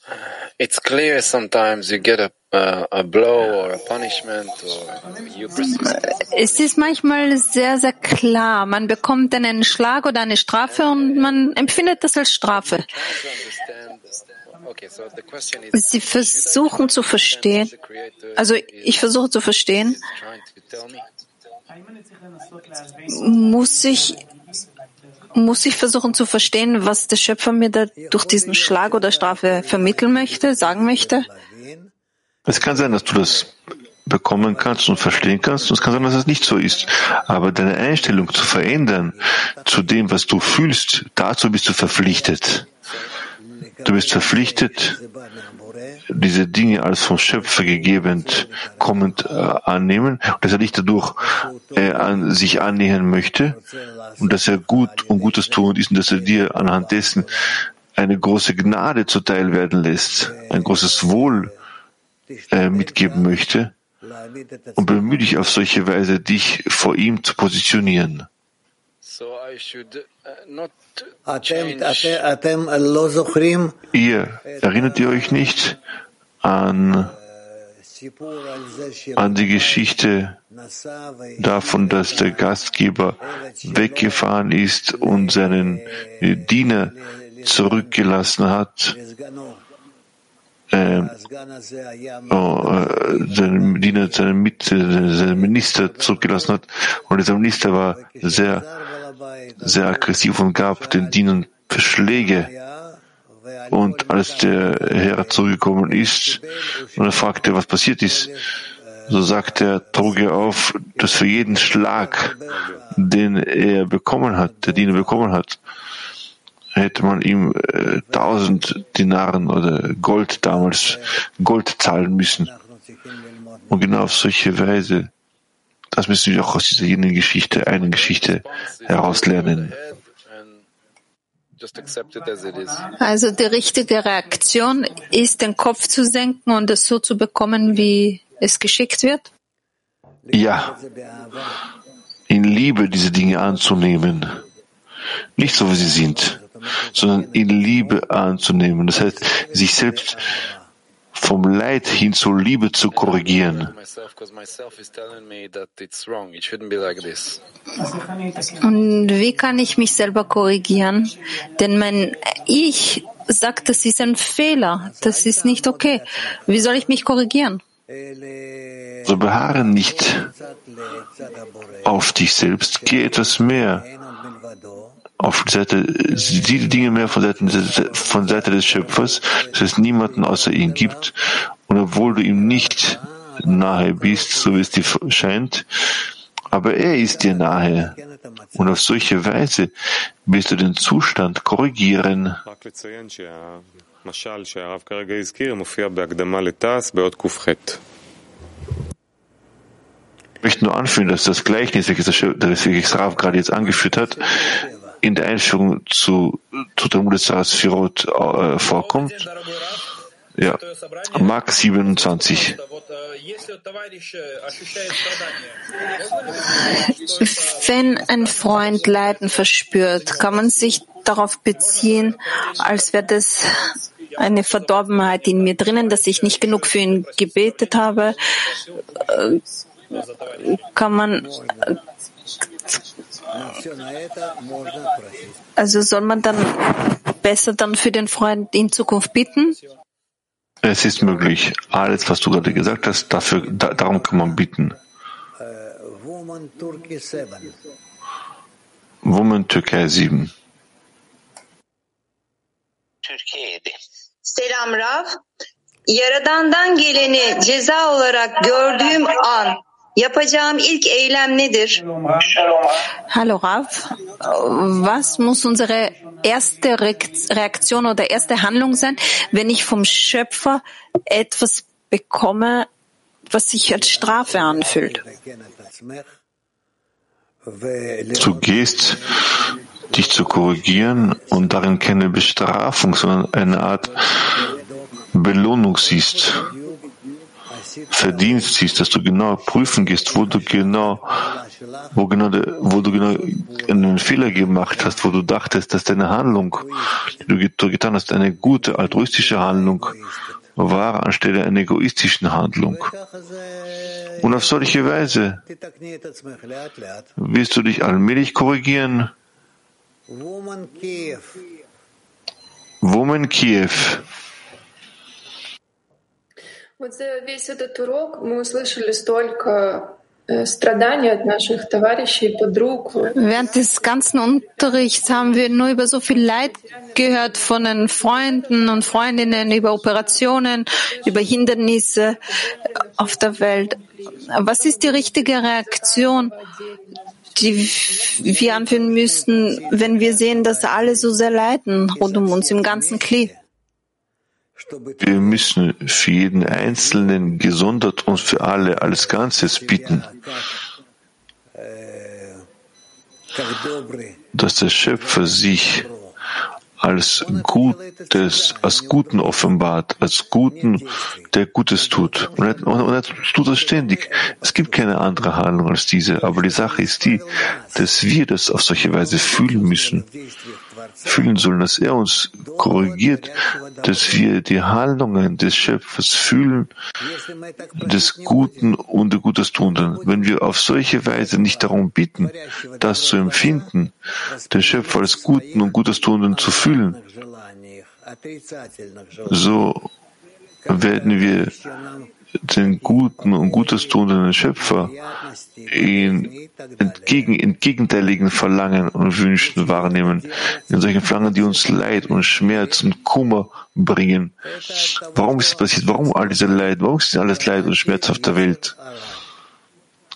O: it's clear sometimes you get a, uh, a blow or a punishment or you
D: Es ist manchmal sehr, sehr klar. Man bekommt einen Schlag oder eine Strafe und man empfindet das als Strafe. Sie versuchen zu verstehen, also ich versuche zu verstehen, muss ich muss ich versuchen zu verstehen, was der Schöpfer mir da durch diesen Schlag oder Strafe vermitteln möchte, sagen möchte?
B: Es kann sein, dass du das bekommen kannst und verstehen kannst. Und es kann sein, dass es nicht so ist. Aber deine Einstellung zu verändern zu dem, was du fühlst, dazu bist du verpflichtet. Du bist verpflichtet, diese Dinge als vom Schöpfer gegeben kommend äh, annehmen, dass er dich dadurch äh, an sich annähern möchte und dass er gut und Gutes tun ist und dass er dir anhand dessen eine große Gnade zuteil werden lässt, ein großes Wohl äh, mitgeben möchte und bemühe dich auf solche Weise, dich vor ihm zu positionieren. Ihr erinnert ihr euch nicht an, an die Geschichte davon, dass der Gastgeber weggefahren ist und seinen Diener zurückgelassen hat, äh, oh, seinen Diener, seinen, Mit, seinen Minister zurückgelassen hat. Und dieser Minister war sehr, sehr aggressiv und gab den Dienern Verschläge. Und als der Herr zurückgekommen ist und er fragte, was passiert ist, so sagte er, trug er auf, dass für jeden Schlag, den er bekommen hat, der Diener bekommen hat, hätte man ihm äh, tausend Dinaren oder Gold damals Gold zahlen müssen. Und genau auf solche Weise, das müssen wir auch aus dieser jenen Geschichte, einen Geschichte herauslernen.
D: Also die richtige Reaktion ist, den Kopf zu senken und es so zu bekommen, wie es geschickt wird?
B: Ja. In Liebe diese Dinge anzunehmen. Nicht so, wie sie sind, sondern in Liebe anzunehmen. Das heißt, sich selbst vom Leid hin zur Liebe zu korrigieren.
D: Und wie kann ich mich selber korrigieren? Denn mein Ich sagt, das ist ein Fehler, das ist nicht okay. Wie soll ich mich korrigieren?
B: So beharre nicht auf dich selbst, geh etwas mehr auf die Seite, die Dinge mehr von Seite, von Seite des Schöpfers, dass es niemanden außer ihm gibt. Und obwohl du ihm nicht nahe bist, so wie es dir scheint, aber er ist dir nahe. Und auf solche Weise wirst du den Zustand korrigieren. Ich möchte nur anführen, dass das Gleichnis, welches Rav gerade jetzt angeführt hat, in der Einführung zu, zu der Mutter Sphirot äh, vorkommt. Ja, Mark 27.
D: Wenn ein Freund Leiden verspürt, kann man sich darauf beziehen, als wäre das eine Verdorbenheit in mir drinnen, dass ich nicht genug für ihn gebetet habe. Äh, kann man also soll man dann besser dann für den Freund in Zukunft bitten?
B: Es ist möglich. Alles, was du gerade gesagt hast, dafür, da, darum kann man bitten. Woman Türkei 7.
P: Selam Rav. Yaradandan geleni ceza olarak gördüğüm an yapacağım ilk eylem nedir?
D: Hallo Rav, was muss unsere erste Reaktion oder erste Handlung sein, wenn ich vom Schöpfer etwas bekomme, was sich als Strafe anfühlt?
B: Du gehst, dich zu korrigieren und darin keine Bestrafung, sondern eine Art Belohnung siehst, Verdienst siehst, dass du genau prüfen gehst, wo du genau, wo genau, wo du genau einen Fehler gemacht hast, wo du dachtest, dass deine Handlung, die du getan hast, eine gute, altruistische Handlung war anstelle einer egoistischen Handlung. Und auf solche Weise wirst du dich allmählich korrigieren. Woman Kiew.
Q: Вот за весь этот урок мы услышали столько страдания от наших товарищей, подруг.
D: Während des ganzen Unterrichts haben wir nur über so viel Leid gehört von den Freunden und Freundinnen, über Operationen, über Hindernisse auf der Welt. Was ist die richtige Reaktion, die wir anführen müssten, wenn wir sehen, dass alle so sehr leiden rund um uns im ganzen Kli?
B: Wir müssen für jeden Einzelnen gesondert und für alle als Ganzes bitten, dass der Schöpfer sich als Gutes, als Guten offenbart, als Guten, der Gutes tut. Und er, und er tut das ständig. Es gibt keine andere Handlung als diese. Aber die Sache ist die, dass wir das auf solche Weise fühlen müssen fühlen sollen, dass er uns korrigiert, dass wir die Handlungen des Schöpfers fühlen, des Guten und des Gutes Tunden. Wenn wir auf solche Weise nicht darum bitten, das zu empfinden, den Schöpfer als Guten und Gutes Tunden zu fühlen, so werden wir den guten und Gutes tuenden Schöpfer in entgegen, entgegenteiligen Verlangen und Wünschen wahrnehmen, in solchen Verlangen, die uns Leid und Schmerz und Kummer bringen. Warum ist es passiert? Warum all diese Leid? Warum ist alles Leid und Schmerz auf der Welt?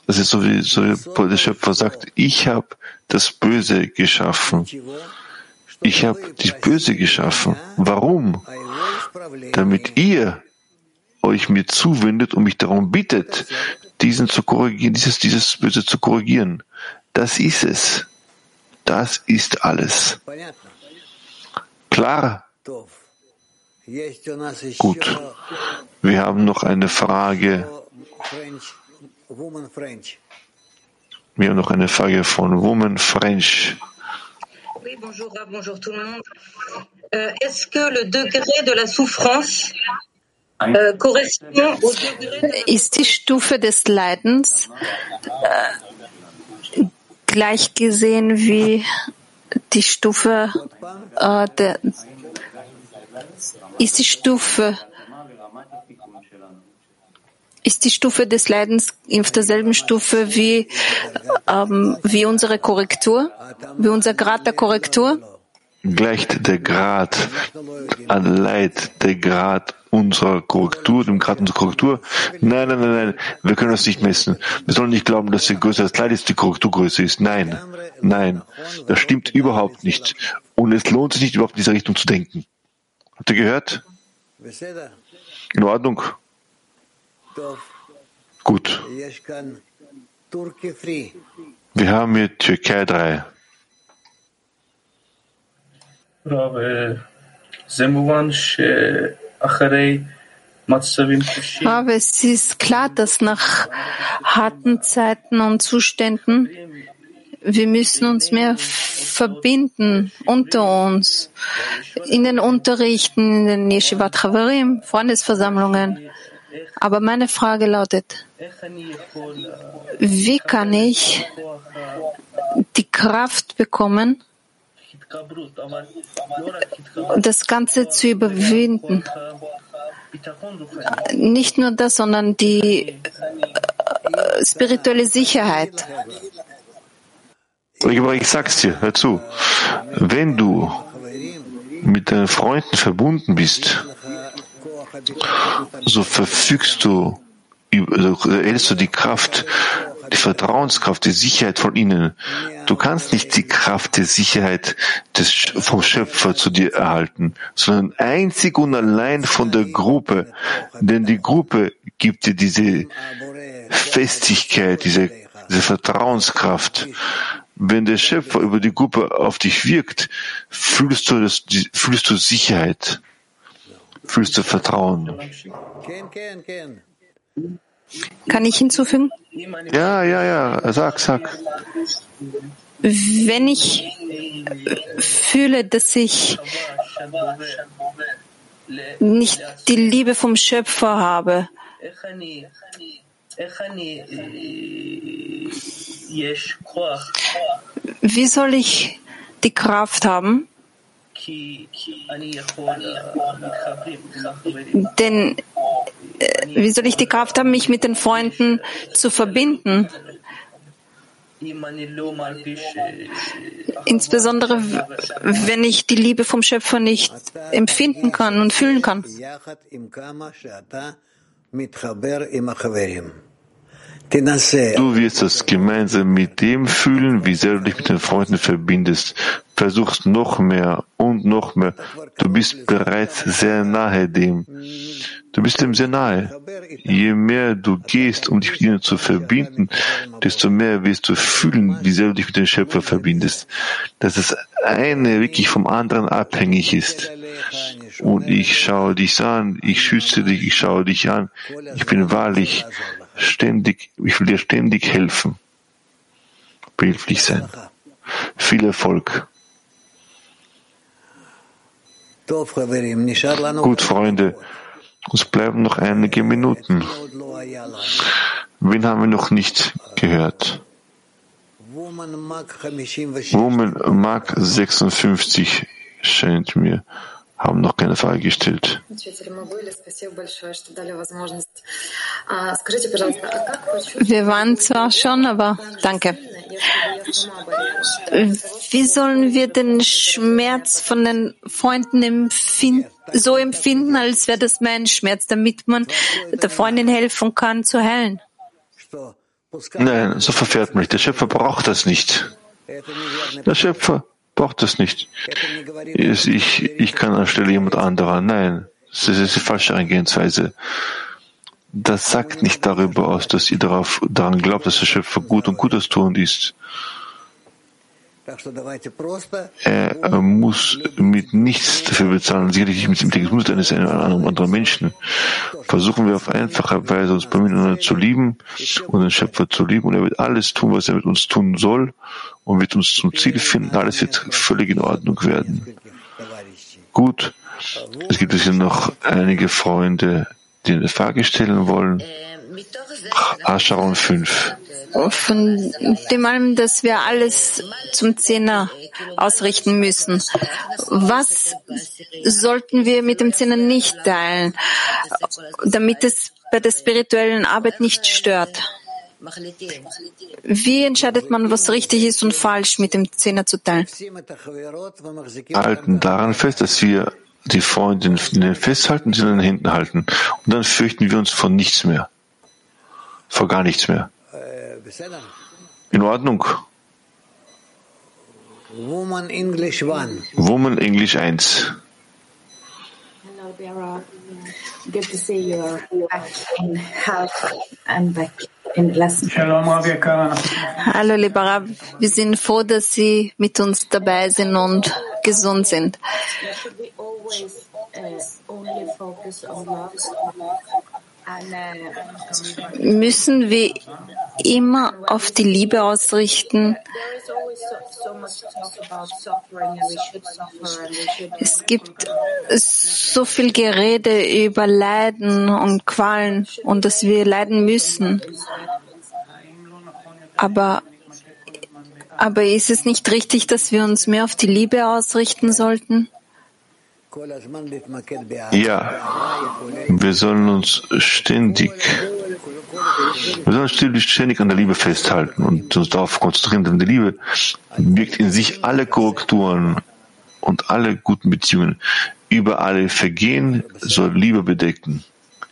B: Das ist so wie so der Schöpfer sagt, ich habe das Böse geschaffen. Ich habe das Böse geschaffen. Warum? Damit ihr euch mir zuwendet und mich darum bittet, diesen zu korrigieren, dieses, dieses Böse zu korrigieren. Das ist es. Das ist alles. Klar? Gut. Wir haben noch eine Frage. Wir haben noch eine Frage von Woman French.
P: Oui, bonjour, bonjour tout le monde. Euh, Est-ce que le degré de la souffrance
D: ist die Stufe des Leidens äh, gleich gesehen wie die Stufe äh, der ist die Stufe ist die Stufe des Leidens auf derselben Stufe wie, ähm, wie unsere Korrektur, wie unser Grad der Korrektur?
B: Gleicht der Grad an Leid, der Grad unserer Korrektur, dem Grad unserer Korrektur. Nein, nein, nein, nein, wir können das nicht messen. Wir sollen nicht glauben, dass die Größe des Leides die Korrekturgröße ist. Nein, nein, das stimmt überhaupt nicht. Und es lohnt sich nicht überhaupt in diese Richtung zu denken. Habt ihr gehört? In Ordnung? Gut. Wir haben hier Türkei 3.
D: Aber es ist klar, dass nach harten Zeiten und Zuständen wir müssen uns mehr verbinden unter uns, in den Unterrichten, in den Yeshivat Chavarim, Freundesversammlungen. Aber meine Frage lautet, wie kann ich die Kraft bekommen, das Ganze zu überwinden? Nicht nur das, sondern die äh, spirituelle Sicherheit.
B: Ich sag's dir, hör zu. Wenn du mit deinen Freunden verbunden bist, so verfügst du, so erhältst du die Kraft, die Vertrauenskraft, die Sicherheit von ihnen. Du kannst nicht die Kraft der Sicherheit des, vom Schöpfer zu dir erhalten, sondern einzig und allein von der Gruppe. Denn die Gruppe gibt dir diese Festigkeit, diese, diese Vertrauenskraft. Wenn der Schöpfer über die Gruppe auf dich wirkt, fühlst du, das, fühlst du Sicherheit, fühlst du Vertrauen.
D: Kann ich hinzufügen?
B: Ja, ja, ja, sag, sag.
D: Wenn ich fühle, dass ich nicht die Liebe vom Schöpfer habe, wie soll ich die Kraft haben? Denn äh, wie soll ich die Kraft haben, mich mit den Freunden zu verbinden? Insbesondere wenn ich die Liebe vom Schöpfer nicht empfinden kann und fühlen kann.
B: Du wirst es gemeinsam mit dem fühlen, wie sehr du dich mit den Freunden verbindest. Versuchst noch mehr und noch mehr. Du bist bereits sehr nahe dem. Du bist dem sehr nahe. Je mehr du gehst, um dich mit ihnen zu verbinden, desto mehr wirst du fühlen, wie sehr du dich mit dem Schöpfer verbindest. Dass das eine wirklich vom anderen abhängig ist. Und ich schaue dich an, ich schütze dich, ich schaue dich an. Ich bin wahrlich ständig, ich will dir ständig helfen, behilflich sein. Viel Erfolg. Gut, Freunde, uns bleiben noch einige Minuten. Wen haben wir noch nicht gehört? Woman Mark 56 scheint mir haben noch keine Frage gestellt.
D: Wir waren zwar schon, aber danke. Wie sollen wir den Schmerz von den Freunden empfinden, so empfinden, als wäre das mein Schmerz, damit man der Freundin helfen kann zu heilen?
B: Nein, so verfährt man nicht. Der Schöpfer braucht das nicht. Der Schöpfer braucht das nicht. Ich, ich kann anstelle jemand anderer. Nein, das ist die falsche Eingehensweise. Das sagt nicht darüber aus, dass ihr darauf, daran glaubt, dass der Schöpfer gut und Gutes tun ist. Er muss mit nichts dafür bezahlen, sicherlich nicht mit dem Gesundheit eines anderen Menschen. Versuchen wir auf einfache Weise uns miteinander zu lieben und den Schöpfer zu lieben und er wird alles tun, was er mit uns tun soll und wird uns zum Ziel finden. Alles wird völlig in Ordnung werden. Gut, es gibt hier noch einige Freunde, die eine Frage stellen wollen. Ascharon 5
D: von dem allem, dass wir alles zum Zehner ausrichten müssen. Was sollten wir mit dem Zehner nicht teilen, damit es bei der spirituellen Arbeit nicht stört? Wie entscheidet man, was richtig ist und falsch mit dem Zehner zu teilen?
B: Halten daran fest, dass wir die Freundinnen festhalten, sie in den Händen halten. Und dann fürchten wir uns vor nichts mehr. Vor gar nichts mehr. In Ordnung.
I: Woman English 1.
B: Woman English 1.
R: Hello, Dara. Good to see you back in health and back in lesson.
D: Hallo, lieber Rab. Wir sind froh, dass Sie mit uns dabei sind und gesund sind. Müssen wir immer auf die Liebe ausrichten? Es gibt so viel Gerede über Leiden und Qualen und dass wir leiden müssen. Aber, aber ist es nicht richtig, dass wir uns mehr auf die Liebe ausrichten sollten?
B: Ja, wir sollen uns ständig Wir sollen ständig an der Liebe festhalten und uns darauf konzentrieren, denn die Liebe wirkt in sich alle Korrekturen und alle guten Beziehungen. Über alle Vergehen soll Liebe bedecken.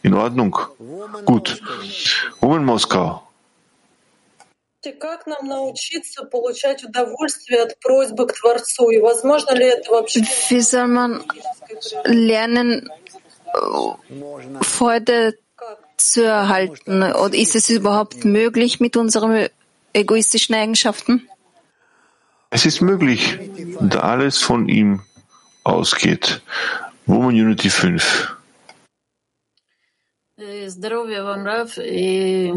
B: In Ordnung? Gut. Woman Moskau.
D: Wie soll man lernen, Freude zu erhalten? Oder ist es überhaupt möglich mit unseren egoistischen Eigenschaften?
B: Es ist möglich, da alles von ihm ausgeht. Woman Unity 5.
S: Здоровья вам, Раф, и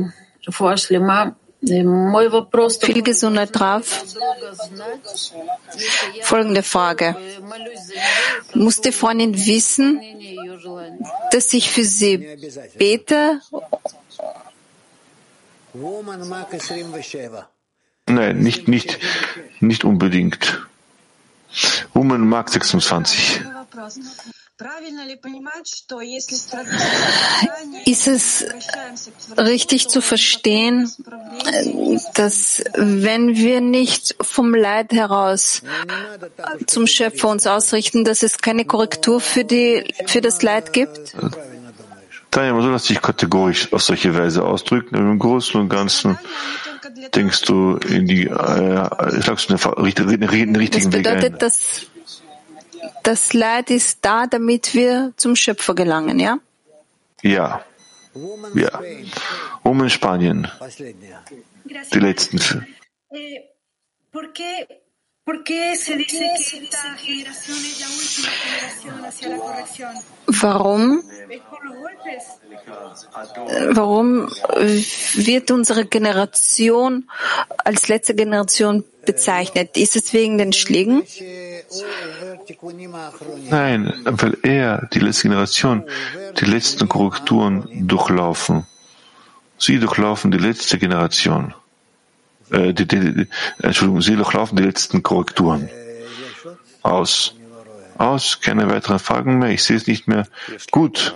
S: Рафуа Шлема.
D: Viel Gesundheit drauf. Folgende Frage. Muss die Freundin wissen, dass ich für sie bete?
B: Nein, nicht, nicht, nicht unbedingt. Woman Mark 26.
D: Ist es richtig zu verstehen, dass wenn wir nicht vom Leid heraus zum Schöpfer uns ausrichten, dass es keine Korrektur für, die, für das Leid gibt?
B: Tanja, man soll das nicht kategorisch auf solche Weise ausdrücken. Im Großen und Ganzen denkst du in die, äh, schlagst du den, den richtigen
D: das bedeutet,
B: Weg ein.
D: Dass das Leid ist da, damit wir zum Schöpfer gelangen, ja?
B: Ja. Ja. Um in Spanien. Die letzten.
D: Warum? Warum wird unsere Generation als letzte Generation bezeichnet? Ist es wegen den Schlägen?
B: Nein, weil er, die letzte Generation, die letzten Korrekturen durchlaufen. Sie durchlaufen die letzte Generation. Äh, die, die, die, Entschuldigung, sie durchlaufen die letzten Korrekturen. Aus. Aus, keine weiteren Fragen mehr. Ich sehe es nicht mehr. Gut.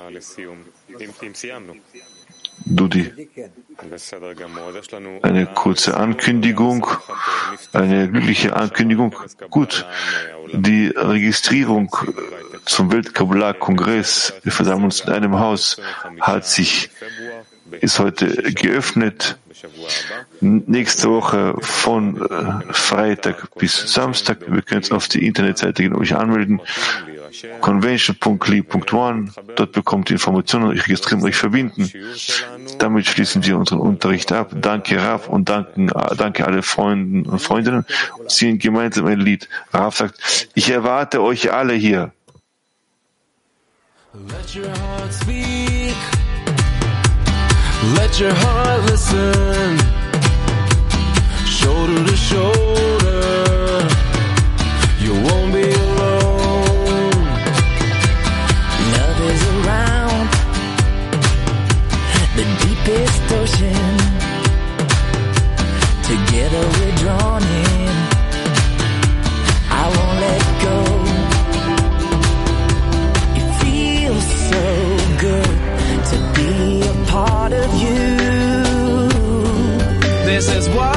B: Dudi. Eine kurze Ankündigung, eine glückliche Ankündigung. Gut. Die Registrierung zum Weltkabular-Kongress, wir versammeln uns in einem Haus, hat sich, ist heute geöffnet. Nächste Woche von äh, Freitag bis Samstag. Wir können uns auf die Internetseite gehen anmelden. Convention.ly.one. Dort bekommt ihr Informationen, euch registrieren, euch verbinden. Damit schließen wir unseren Unterricht ab. Danke Raf und danken, danke alle Freunden und Freundinnen. Und singen gemeinsam ein Lied. Raf sagt, ich erwarte euch alle hier.
T: Let your heart speak. Let your heart listen. Shoulder to shoulder. You won't be
U: ocean. Together we're drawn in. I won't let go. It feels so good to be a part of you.
T: This is what